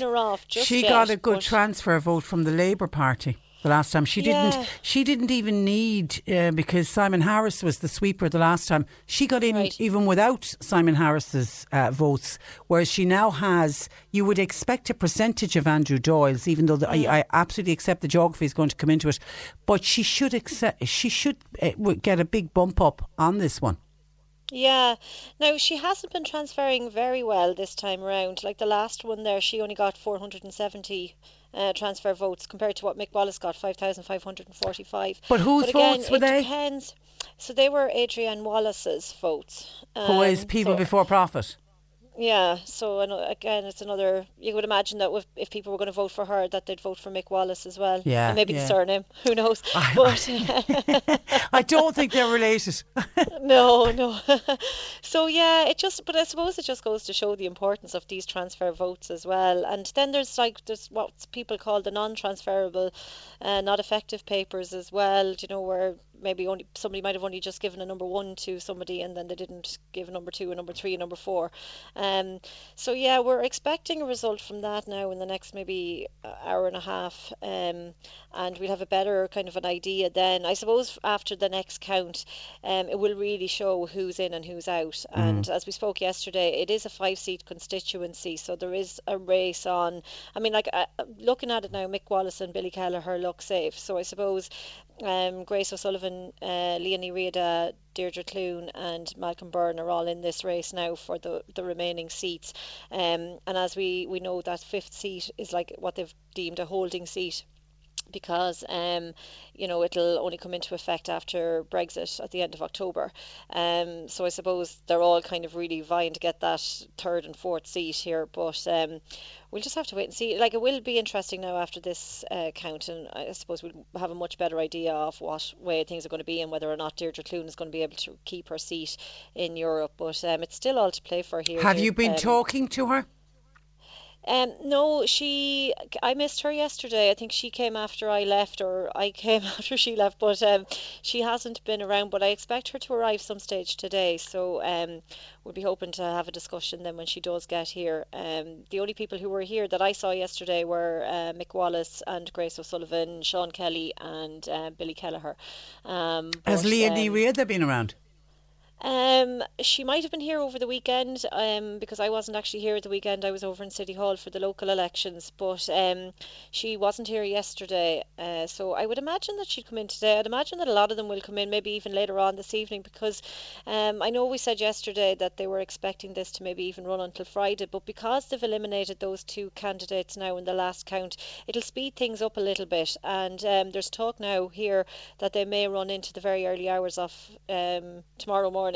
she yet, got a good transfer vote from the Labour Party the last time. She didn't. She didn't even need uh, because Simon Harris was the sweeper the last time. She got in right. even without Simon Harris's uh, votes, whereas she now has. You would expect a percentage of Andrew Doyle's, even though the, mm. I, I, absolutely accept the geography is going to come into it, but she should accept. She should uh, get a big bump up on this one. Yeah. Now she hasn't been transferring very well this time around. Like the last one there, she only got 470 uh, transfer votes compared to what Mick Wallace got, 5,545. But whose but again, votes were it they? Depends. So they were Adrienne Wallace's votes. Um, Who is People so, Before Profit? Yeah, so again, it's another. You would imagine that if, if people were going to vote for her, that they'd vote for Mick Wallace as well. Yeah, and maybe yeah. the surname. Who knows? I, but I don't think they're related. no, no. so yeah, it just. But I suppose it just goes to show the importance of these transfer votes as well. And then there's like there's what people call the non-transferable, uh, not effective papers as well. You know where maybe only somebody might have only just given a number one to somebody and then they didn't give a number two, a number three, a number four. Um, so yeah, we're expecting a result from that now in the next maybe hour and a half, um, and we'll have a better kind of an idea then. I suppose after the next count, um, it will really show who's in and who's out. Mm. And as we spoke yesterday, it is a five-seat constituency, so there is a race on. I mean, like uh, looking at it now, Mick Wallace and Billy Kelleher look safe. So I suppose um, Grace O'Sullivan, uh, Liadh Ní Deirdre Clune, and Malcolm Byrne are all in this race now for the, the remaining seats. Um, and as we, we know, that fifth seat is like what they've deemed a holding seat because um, you know it'll only come into effect after Brexit at the end of October. Um, so I suppose they're all kind of really vying to get that third and fourth seat here, but um, we'll just have to wait and see. Like it will be interesting now after this uh, count, and I suppose we'll have a much better idea of what way things are going to be and whether or not Deirdre Clune is going to be able to keep her seat in Europe. But um, it's still all to play for here. Have you been um, talking to her? Um, no, she. I missed her yesterday. I think she came after I left, or I came after she left. But um, she hasn't been around. But I expect her to arrive some stage today. So um, we'll be hoping to have a discussion then when she does get here. Um, the only people who were here that I saw yesterday were uh, Mick Wallace and Grace O'Sullivan, Sean Kelly, and uh, Billy Kelleher. Um, Has but, Liadh um, D. Been around? Um, she might have been here over the weekend, um, because I wasn't actually here at the weekend. I was over in City Hall for the local elections, but um, she wasn't here yesterday. Uh, so I would imagine that she'd come in today. I'd imagine that a lot of them will come in, maybe even later on this evening, because um, I know we said yesterday that they were expecting this to maybe even run until Friday, but because they've eliminated those two candidates now in the last count, it'll speed things up a little bit. And um, there's talk now here that they may run into the very early hours of um, tomorrow morning.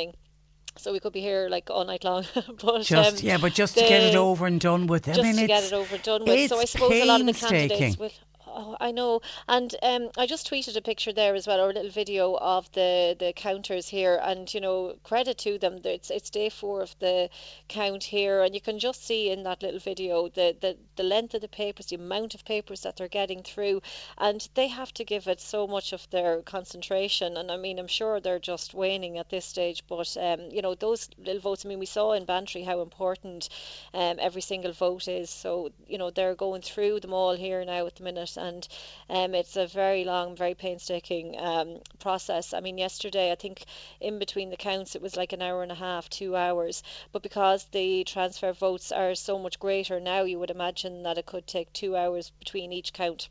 So we could be here like all night long. but Just um, yeah, but just to get it over and done with. I just mean, to get it's, it over and done with. So I suppose a lot of the candidates will. Oh, I know, and um, I just tweeted a picture there as well, or a little video of the the counters here, and you know, credit to them. It's it's day four of the count here, and you can just see in that little video the the the length of the papers, the amount of papers that they're getting through, and they have to give it so much of their concentration. And I mean, I'm sure they're just waning at this stage, but um, you know, those little votes. I mean, we saw in Bantry how important um, every single vote is. So you know, they're going through them all here now at the minute, and um, it's a very long, very painstaking um, process. I mean, yesterday I think in between the counts it was like an hour and a half, two hours. But because the transfer votes are so much greater now, you would imagine that it could take two hours between each count.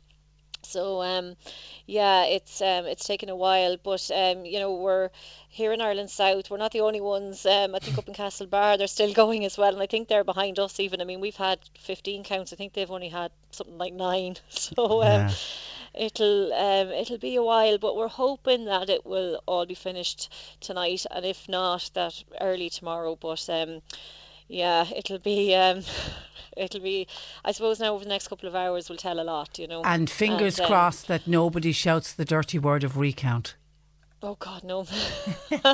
So um, yeah, it's um, it's taken a while, but um, you know we're here in Ireland South. We're not the only ones. Um, I think up in Castlebar they're still going as well, and I think they're behind us even. I mean we've had 15 counts. I think they've only had something like nine. So um, Yeah. it'll um, it'll be a while, but we're hoping that it will all be finished tonight, and if not, that early tomorrow. But um, yeah, it'll be um, it'll be. I suppose now over the next couple of hours will tell a lot, you know. And fingers um, crossed that nobody shouts the dirty word of recount. Oh God, no.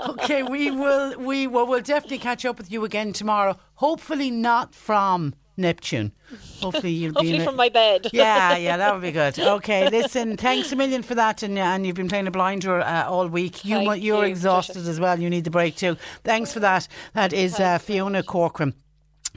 okay, we will. We will. We'll definitely catch up with you again tomorrow. Hopefully not from Neptune. Hopefully you'll be. Hopefully in a- from my bed. Yeah, yeah, that would be good. Okay, listen, thanks a million for that, and, and you've been playing a blinder uh, all week. You Thank you're you, exhausted as well. You need the break too. Thanks for that. That is uh, Fiona Corcoran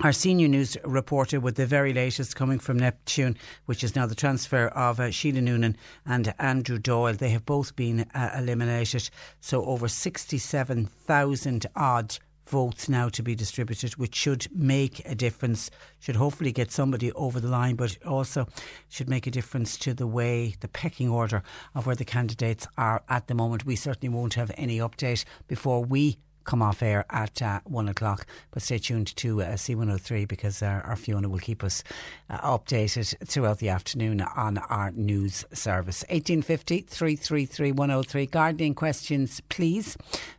our senior news reporter with the very latest coming from Neptune, which is now the transfer of uh, Sheila Noonan and Andrew Doyle. They have both been uh, eliminated. So over 67,000 odd votes now to be distributed, which should make a difference, should hopefully get somebody over the line, but also should make a difference to the way, the pecking order of where the candidates are at the moment. We certainly won't have any update before we come off air at uh, one o'clock. But stay tuned to uh, C103 because uh, our Fiona will keep us uh, updated throughout the afternoon on our news service. 1850 333 103. Gardening questions, please.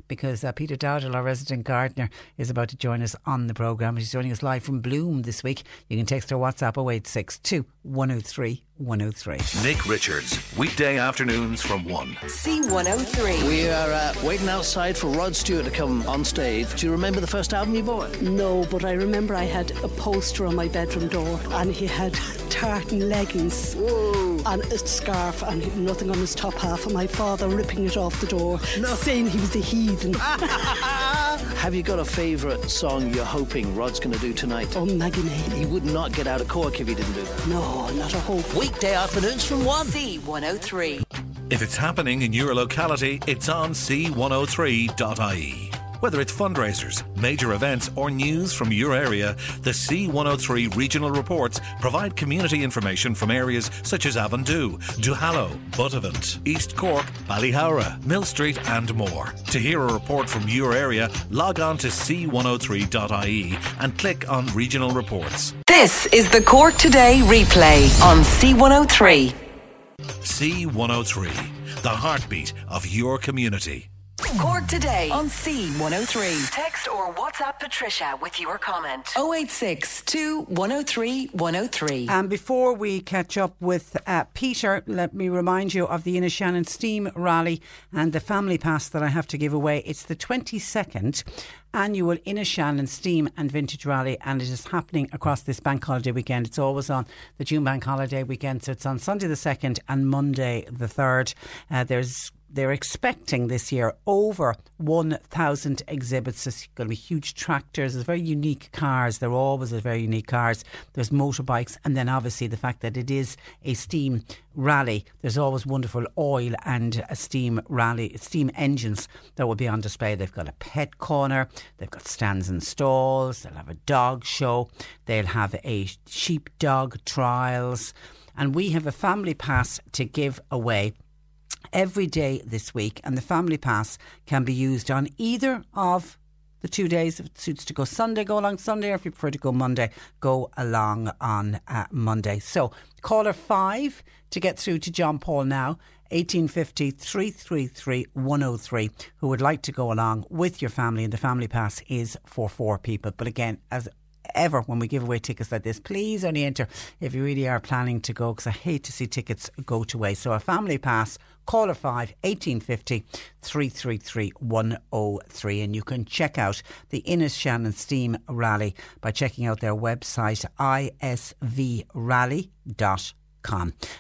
Because uh, Peter Dowdall, our resident gardener, is about to join us on the programme. He's joining us live from Bloom this week. You can text or WhatsApp 0862 103 103. Nick Richards, weekday afternoons from 1. C103. We are uh, waiting outside for Rod Stewart to come on stage. Do you remember the first album you bought? No, but I remember I had a poster on my bedroom door and he had tartan leggings and a scarf and nothing on his top half and my father ripping it off the door saying he was a heathen. Have you got a favourite song you're hoping Rod's going to do tonight? Oh, Maggie May. He would not get out of Cork if he didn't do that. No, not a hope. Weekday afternoons from 1. C103. If it's happening in your locality, it's on c103.ie. Whether it's fundraisers, major events, or news from your area, the C103 regional reports provide community information from areas such as Avondhu, Duhallow, Buttevant, East Cork, Ballyhoura, Mill Street, and more. To hear a report from your area, log on to c103.ie and click on regional reports. This is the Cork Today replay on C103. C103, the heartbeat of your community. Cork today on C103. Text or WhatsApp Patricia with your comment. 086 103 103. And before we catch up with uh, Peter, let me remind you of the Inishannon Steam Rally and the family pass that I have to give away. It's the 22nd annual Inishannon Steam and Vintage Rally, and it is happening across this bank holiday weekend. It's always on the June bank holiday weekend, so it's on Sunday the 2nd and Monday the 3rd. Uh, there's they're expecting this year over 1,000 exhibits. There's going to be huge tractors. There's very unique cars. They're always very unique cars. There's motorbikes. And then obviously the fact that it is a steam rally. There's always wonderful oil and steam rally, steam engines that will be on display. They've got a pet corner. They've got stands and stalls. They'll have a dog show. They'll have a sheepdog trials. And we have a family pass to give away every day this week, and the family pass can be used on either of the two days. If it suits to go Sunday, go along Sunday, or if you prefer to go Monday, go along on uh, Monday. So, caller five to get through to John Paul now. 1850 333 103 who would like to go along with your family and the family pass is for four people but again as ever when we give away tickets like this. Please only enter if you really are planning to go because I hate to see tickets go to waste. So a family pass, caller 5 1850 333 103 and you can check out the Inishannon Steam Rally by checking out their website isvrally.com.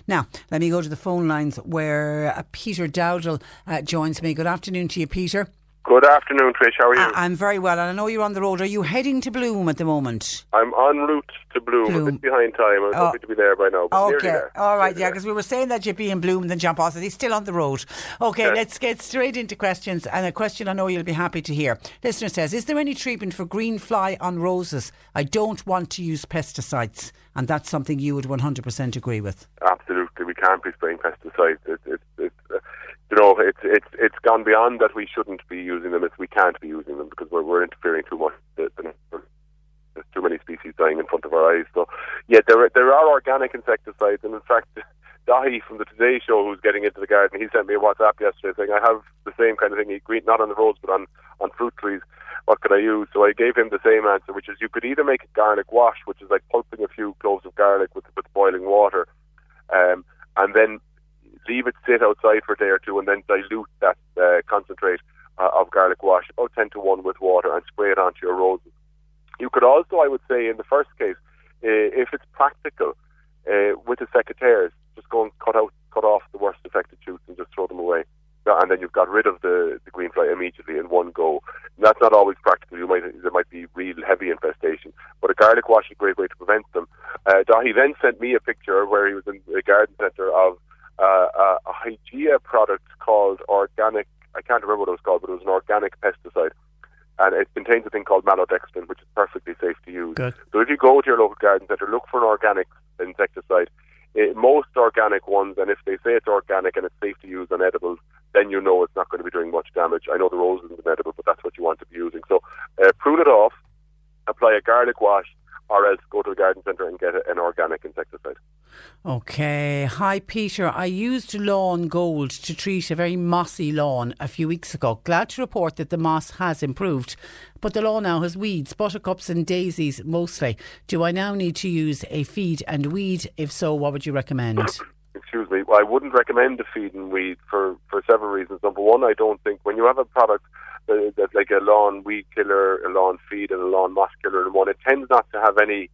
Now, let me go to the phone lines where uh, Peter Dowdall uh, joins me. Good afternoon to you, Peter. Good afternoon, Trish. How are you? I- I'm very well, and I know you're on the road. Are you heading to Bloom at the moment? I'm en route to Bloom, Bloom. a bit behind time. I'm Oh. hoping to be there by now, Okay, there. all right, yeah, because we were saying that you'd be in Bloom, and then John Paul said he's still on the road. Okay, Yeah. let's get straight into questions, and a question I know you'll be happy to hear. Listener says, is there any treatment for green fly on roses? I don't want to use pesticides, and that's something you would 100% agree with. Absolutely, we can't be spraying pesticides. It, it, it, uh, you know, it's it's it's gone beyond that. We shouldn't be using them. It's we can't be using them because we're we're interfering too much. The- the- There's too many species dying in front of our eyes. So, yeah, there there are organic insecticides, and in fact, Dahi from the Today Show, who's getting into the garden, he sent me a WhatsApp yesterday saying I have the same kind of thing. Green, not on the roads, but on on fruit trees. What could I use? So I gave him the same answer, which is you could either make a garlic wash, which is like pulping a few cloves of garlic with with boiling water, um, and then leave it sit outside for a day or two, and then dilute that uh, concentrate uh, of garlic wash about ten to one with water, and spray it onto your roses. You could also, I would say, in the first case, uh, if it's practical, uh, with the secateurs, just go and cut out, cut off the worst affected shoots and just throw them away. And then you've got rid of the, the green fly immediately in one go. And that's not always practical. You might there might be real heavy infestation, but a garlic wash is a great way to prevent them. Uh, Dahi then sent me a picture where he was in a garden centre of uh, a, a Hygeia product called organic. I can't remember what it was called, but it was an organic pesticide and it contains a thing called maltodextrin, which is perfectly safe to use. Good. So if you go to your local garden centre, look for an organic insecticide. Eh, most organic ones, and if they say it's organic and it's safe to use on edibles, then you know it's not going to be doing much damage. I know the rose isn't an edible, but that's what you want to be using. So uh, prune it off, apply a garlic wash, or else go to the garden centre and get an organic insecticide. Okay. Hi, Peter. I used lawn gold to treat a very mossy lawn a few weeks ago. Glad to report that the moss has improved, but the lawn now has weeds, buttercups, and daisies mostly. Do I now need to use a feed and weed? If so, what would you recommend? excuse me, I wouldn't recommend a feed and weed for, for several reasons. Number one, I don't think when you have a product uh, that's like a lawn weed killer, a lawn feed, and a lawn moss killer in one, it tends not to have any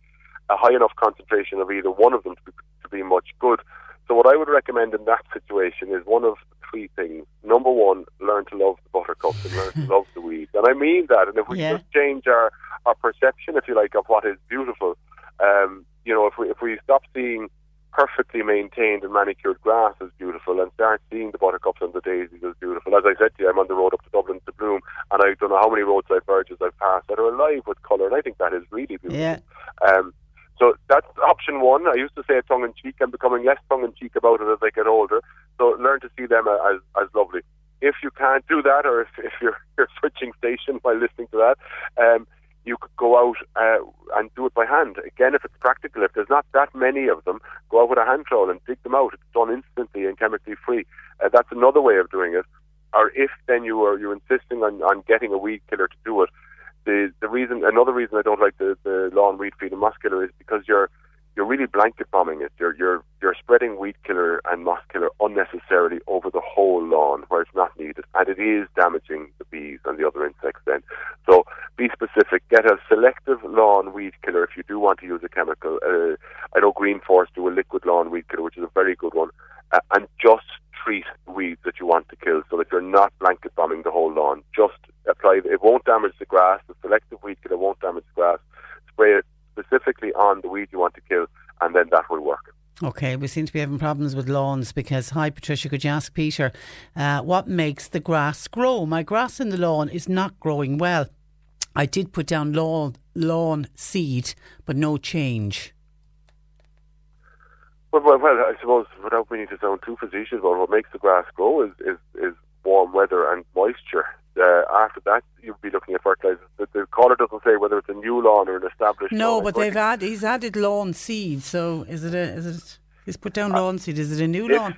a high enough concentration of either one of them to be, to be much good. So what I would recommend in that situation is one of three things. Number one, learn to love the buttercups and learn to love the weeds. And I mean that. And if we Yeah. just change our, our perception, if you like, of what is beautiful, um, you know, if we if we stop seeing perfectly maintained and manicured grass as beautiful and start seeing the buttercups and the daisies as beautiful. As I said to you, I'm on the road up to Dublin to Bloom and I don't know how many roadside verges I've passed that are alive with colour and I think that is really beautiful. Yeah. Um, so that's option one. I used to say tongue in cheek. I'm becoming less tongue in cheek about it as I get older. So learn to see them as as lovely. If you can't do that, or if, if you're you're switching station while listening to that, um, you could go out uh, and do it by hand. Again, if it's practical, if there's not that many of them, go out with a hand trowel and dig them out. It's done instantly and chemically free. Uh, that's another way of doing it. or if then you are you're insisting on, on getting a weed killer to do it, the the reason another reason I don't like the, the lawn weed feed and killer is because you're you're really blanket bombing it. You're you're you're spreading weed killer and moss killer unnecessarily over the whole lawn where it's not needed, and it is damaging the bees and the other insects. Then, so be specific. Get a selective lawn weed killer if you do want to use a chemical. Uh, I know Green Force do a liquid lawn weed killer, which is a very good one, uh, and just treat weeds that you want to kill, so that you're not blanket bombing the whole lawn. Just apply. It won't damage the grass. The selective weed killer won't damage the grass. Spray it specifically on the weed you want to kill, and then that will work. Okay, we seem to be having problems with lawns because, hi Patricia, could you ask Peter uh, what makes the grass grow? My grass in the lawn is not growing well. I did put down lawn lawn seed, but no change. Well, well, well, I suppose without meaning to sound too facetious, but what makes the grass grow is, is, is warm weather and moisture. Uh, after that, you'd be looking at fertilizers. The, the caller doesn't say whether it's a new lawn or an established. No, lawn. but they've added. He's added lawn seed. So is it a? Is it? He's put down lawn seed. Is it a new if, lawn?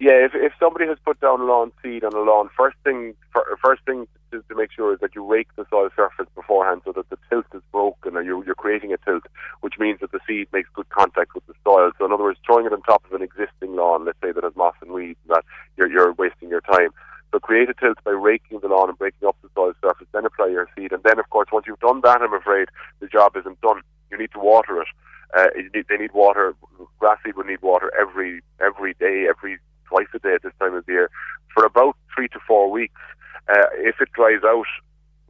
Yeah, if if somebody has put down lawn seed on a lawn, first thing first thing to, to make sure is that you rake the soil surface beforehand so that the tilt is broken, or you're, you're creating a tilt, which means that the seed makes good contact with the soil. So in other words, throwing it on top of an existing lawn, let's say that has moss and weeds, that you're you're wasting your time. So create a tilt by raking the lawn and breaking up the soil surface, then apply your seed. And then, of course, once you've done that, I'm afraid, the job isn't done. You need to water it. Uh, need, they need water. Grass seed would need water every every day, every twice a day at this time of year, for about three to four weeks. Uh, if it dries out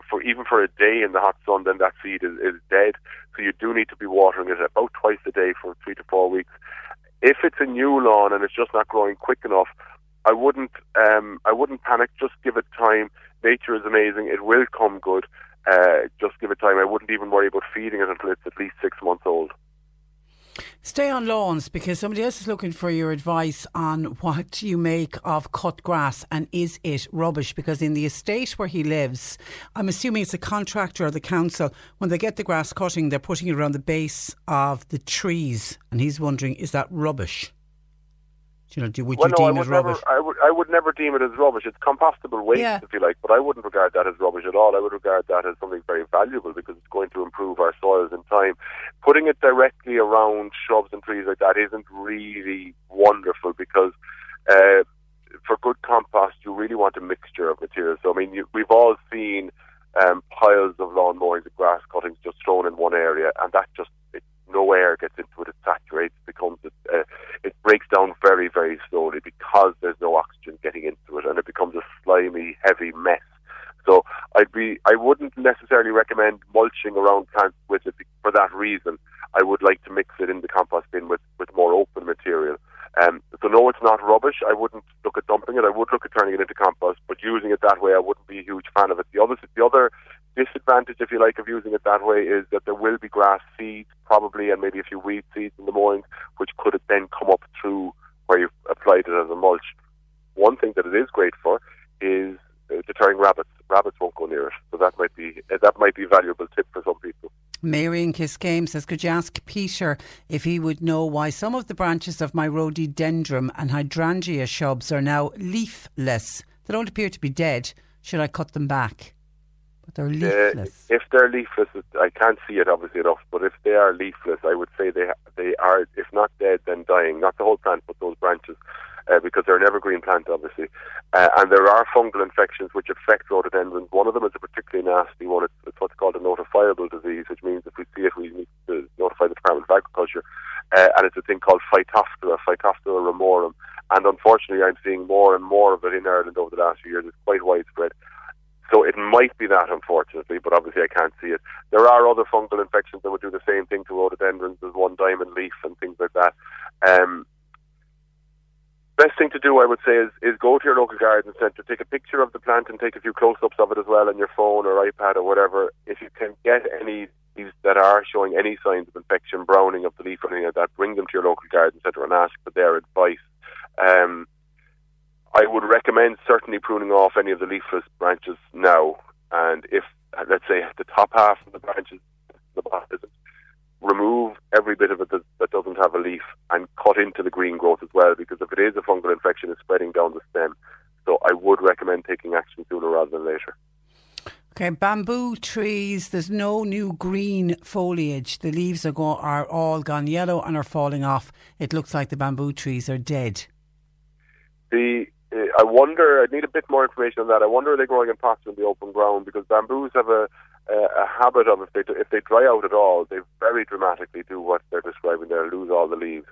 for even for a day in the hot sun, then that seed is, is dead. So you do need to be watering it about twice a day for three to four weeks. If it's a new lawn and it's just not growing quick enough, I wouldn't um, I wouldn't panic. Just give it time. Nature is amazing. It will come good. Uh, just give it time. I wouldn't even worry about feeding it until it's at least six months old. Stay on lawns because somebody else is looking for your advice on what you make of cut grass and is it rubbish? Because in the estate where he lives, I'm assuming it's a contractor or the council, when they get the grass cutting, they're putting it around the base of the trees. And he's wondering, is that rubbish? You know, do, would well, you no, deem I would it rubbish? Never, I would, I would never deem it as rubbish. It's compostable waste, Yeah. if you like, but I wouldn't regard that as rubbish at all. I would regard that as something very valuable because it's going to improve our soils in time. Putting it directly around shrubs and trees like that isn't really wonderful because uh, for good compost, you really want a mixture of materials. So, I mean, you, we've all seen um, piles of lawn mowings and grass cuttings just thrown in one area, and that just it, no air gets into it. It saturates, becomes uh, it breaks down very, very slowly because there's no oxygen getting into it, and it becomes a slimy, heavy mess. So I'd be, I wouldn't necessarily recommend mulching around plants with it for that reason. I would like to mix it in the compost bin with, with more open material. Um, so no, it's not rubbish. I wouldn't look at dumping it. I would look at turning it into compost, but using it that way, I wouldn't be a huge fan of it. The other, the other disadvantage, if you like, of using it that way is that there will be grass seeds, probably, and maybe a few weed seeds in the mowing, which could then come up through where you've applied it as a mulch. One thing that it is great for is uh, deterring rabbits. Rabbits won't go near it, so that might be uh, that might be a valuable tip for some people. Mary in Kiskeam says, could you ask Peter if he would know why some of the branches of my rhododendron and hydrangea shrubs are now leafless? They don't appear to be dead. Should I cut them back? But they're leafless. Uh, if they're leafless, I can't see it obviously enough. But if they are leafless, I would say they they are, if not dead, then dying. Not the whole plant, but those branches, uh, because they're an evergreen plant, obviously. Uh, and there are fungal infections which affect rhododendrons. One of them is a particularly nasty one. It's, it's what's called a notifiable disease, which means if we see it, we need to notify the Department of Agriculture. Uh, and it's a thing called Phytophthora, Phytophthora ramorum. And unfortunately, I'm seeing more and more of it in Ireland over the last few years. It's quite widespread. So it might be that, unfortunately, but obviously I can't see it. There are other fungal infections that would do the same thing to rhododendrons. There's one diamond leaf and things like that. Um, best thing to do, I would say, is, is go to your local garden centre, take a picture of the plant and take a few close-ups of it as well on your phone or iPad or whatever. If you can get any leaves that are showing any signs of infection, browning of the leaf or anything like that, bring them to your local garden centre and ask for their advice. Um, I would recommend certainly pruning off any of the leafless branches now. And if, let's say, the top half of the branches, the bottom isn't, remove every bit of it that, that doesn't have a leaf and cut into the green growth as well. Because if it is a fungal infection, it's spreading down the stem. So I would recommend taking action sooner rather than later. Okay, bamboo trees. There's no new green foliage. The leaves are go- are all gone yellow and are falling off. It looks like the bamboo trees are dead. The uh, I wonder. I need a bit more information on that. I wonder are they growing in pots in the open ground because bamboos have a a, a habit of if they if they dry out at all, they very dramatically do what they're describing there, lose all the leaves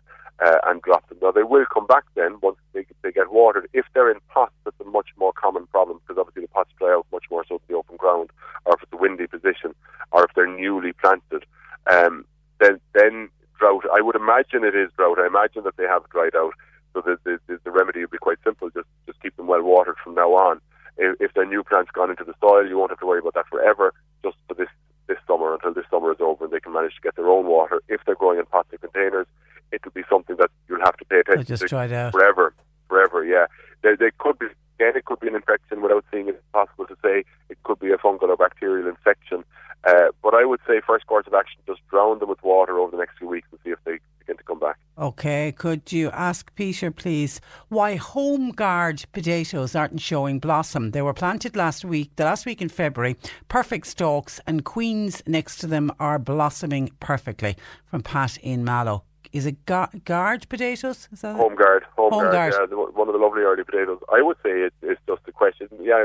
uh, and drop them. Now they will come back then once they, they get watered. If they're in pots, that's a much more common problem because obviously the pots dry out much more so in the open ground, or if it's a windy position, or if they're newly planted. Um, then then drought. I would imagine it is drought. I imagine that they have dried out. So the, the, the remedy would be quite simple. Just just keep them well watered from now on. If, if their new plants gone into the soil, you won't have to worry about that forever. Just for this this summer until this summer is over, and they can manage to get their own water. If they're growing in pots and containers, it will be something that you'll have to pay attention just to out. forever, forever. Yeah, They, there could be again. It could be an infection without seeing it. It's possible to say it could be a fungal or bacterial infection. Uh, but I would say first course of action: just drown them with water over the next few weeks and see if they begin to come back. Okay, could you ask Peter, please, why home guard potatoes aren't showing blossom? They were planted last week, the last week in February, perfect stalks, and queens next to them are blossoming perfectly. From Pat in Mallow. Is it ga- guard potatoes? Is that? Home guard, home, Home guard, guard. yeah, one of the lovely early potatoes. I would say it, it's just a question. Yeah,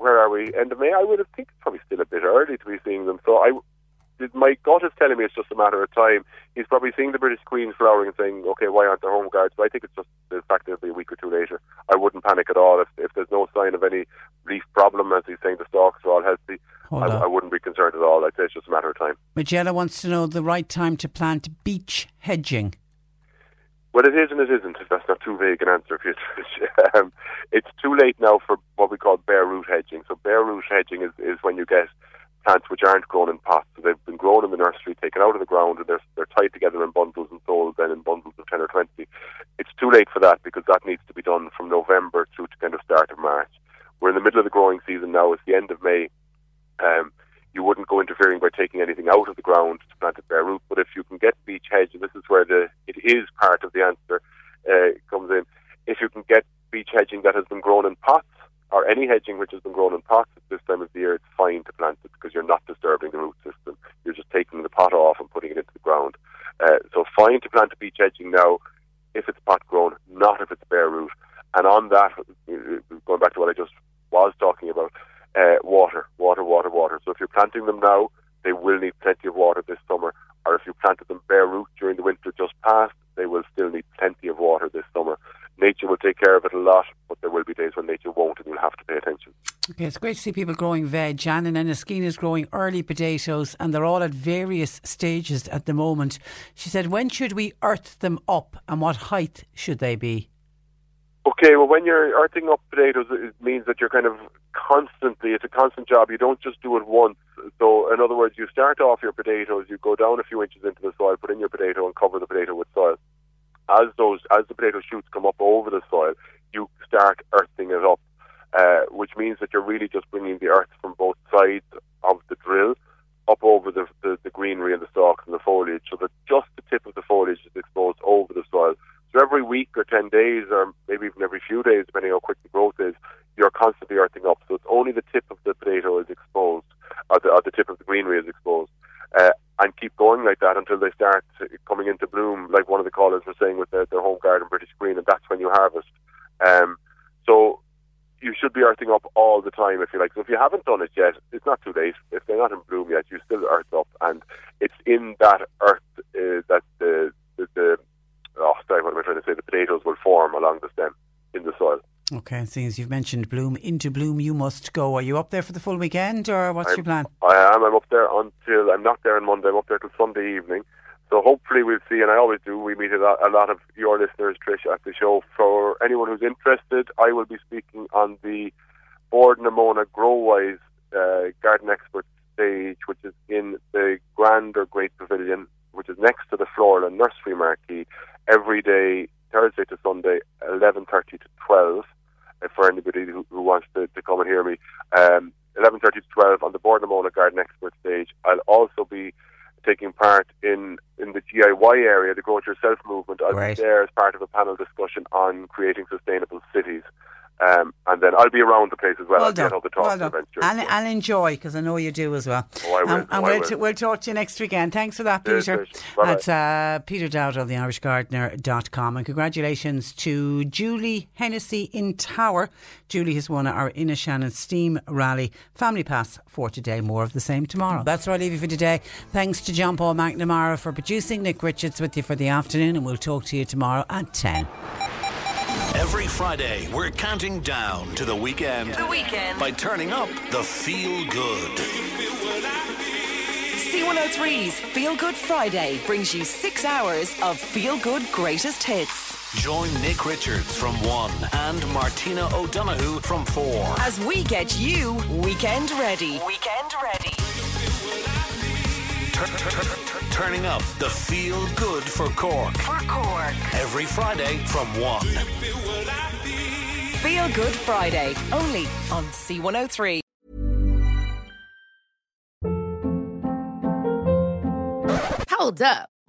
where are we? End of May? I would have think it's probably still a bit early to be seeing them. So I, my gut is telling me it's just a matter of time. He's probably seeing the British Queen flowering and saying, okay, why aren't there home guards? But I think it's just the fact that it'll be a week or two later. I wouldn't panic at all if, if there's no sign of any leaf problem, as he's saying the stalks are all healthy. I. I wouldn't be concerned at all. I'd say it's just a matter of time. Magella wants to know the right time to plant beech hedging. Well, it is and it isn't. That's not too vague an answer. You, um, it's too late now for what we call bare root hedging. So bare root hedging is, is when you get plants which aren't grown in pots. So they've been grown in the nursery, taken out of the ground, and they're, they're tied together in bundles and sold then in bundles of 10 or 20. It's too late for that because that needs to be done from November through to kind of start of March. We're in the middle of the growing season now. It's the end of May. Um, you wouldn't go interfering by taking anything out of the ground to plant it bare root. But if you can get beech hedge, and this is where the it is part of the answer uh, comes in. If you can get beech hedging that has been grown in pots, or any hedging which has been grown in pots at this time of the year, it's fine to plant it because you're not disturbing the root system. You're just taking the pot off and putting it into the ground. Uh, so fine to plant a beech hedging now if it's pot grown, not if it's bare root. And on that, uh, going back to what I just was talking about, uh, water, water, water, water. So if you're planting them now, they will need plenty of water this summer. Or if you planted them bare root during the winter just past, they will still need plenty of water this summer. Nature will take care of it a lot, but there will be days when nature won't, and you'll have to pay attention. Okay, it's great to see people growing veg. Jan and Enniskeena is growing early potatoes, and they're all at various stages at the moment. She said, "When should we earth them up, and what height should they be?" Okay, well, when you're earthing up potatoes, it means that you're kind of constantly, it's a constant job. You don't just do it once. So, in other words, you start off your potatoes, you go down a few inches into the soil, put in your potato, and cover the potato with soil. As those, as the potato shoots come up over the soil, you start earthing it up, uh, which means that you're really just bringing the earth from both sides of the drill up over the, the, the greenery and the stalks and the foliage, so that just the tip of the foliage is exposed over the soil. So every week or 10 days, or maybe even every few days, depending how quick the growth is, you're constantly earthing up. So it's only the tip of the potato is exposed, or the, or the tip of the greenery is exposed. Uh, and keep going like that until they start coming into bloom, like one of the callers was saying with their, their home garden British Queen, and that's when you harvest. Um, so you should be earthing up all the time, if you like. So if you haven't done it yet, it's not too late. If they're not in bloom yet, you still earth up, and it's in that earth uh, that the, the, the oh, sorry, what am I trying to say? The potatoes will form along the stem in the soil. Okay, and seeing as you've mentioned bloom, into bloom you must go. Are you up there for the full weekend, or what's I'm, your plan? I am. I'm up there until I'm not there on Monday. I'm up there till Sunday evening. So hopefully we'll see, and I always do. We meet a lot, a lot of your listeners, Trish, at the show. For anyone who's interested, I will be speaking on the Board Namona Growise uh, Garden Expert stage, which is in the Grand or Great Pavilion, which is next to the Floral Nursery Marquee, every day, Thursday to Sunday, 11.30 to 12, uh, for anybody who, who wants to, to come and hear me. Um, 11.30 to 12 on the Bord na Móna Garden Expert stage. I'll also be taking part in, in the GIY area, the Grow It Yourself movement. I'll Right. be there as part of a panel discussion on creating sustainable cities. Um, and then I'll be around the place as well. Well I'll done. get all the talk Well done. events during And, and enjoy, because I know you do as well. Oh, I will. And, and Oh, we'll, will. t- we'll talk to you next weekend. Thanks for that, Cheers, Peter. That's uh, Peter Dowd of the IrishGardener.com. And congratulations to Julie Hennessy in Tower. Julie has won our Inishannon Steam Rally Family Pass for today. More of the same tomorrow. That's where I leave you for today. Thanks to John Paul McNamara for producing. Nick Richards with you for the afternoon, and we'll talk to you tomorrow at 10. Every Friday, we're counting down to the weekend. The weekend. By turning up the feel good. C103's Feel Good Friday brings you six hours of feel good greatest hits. Join Nick Richards from 1 and Martina O'Donoghue from 4. As we get you weekend ready. Weekend ready. Turning up the feel good for Cork. For Cork. Every Friday from 1. Feel Good Friday. Only on C103. Hold up.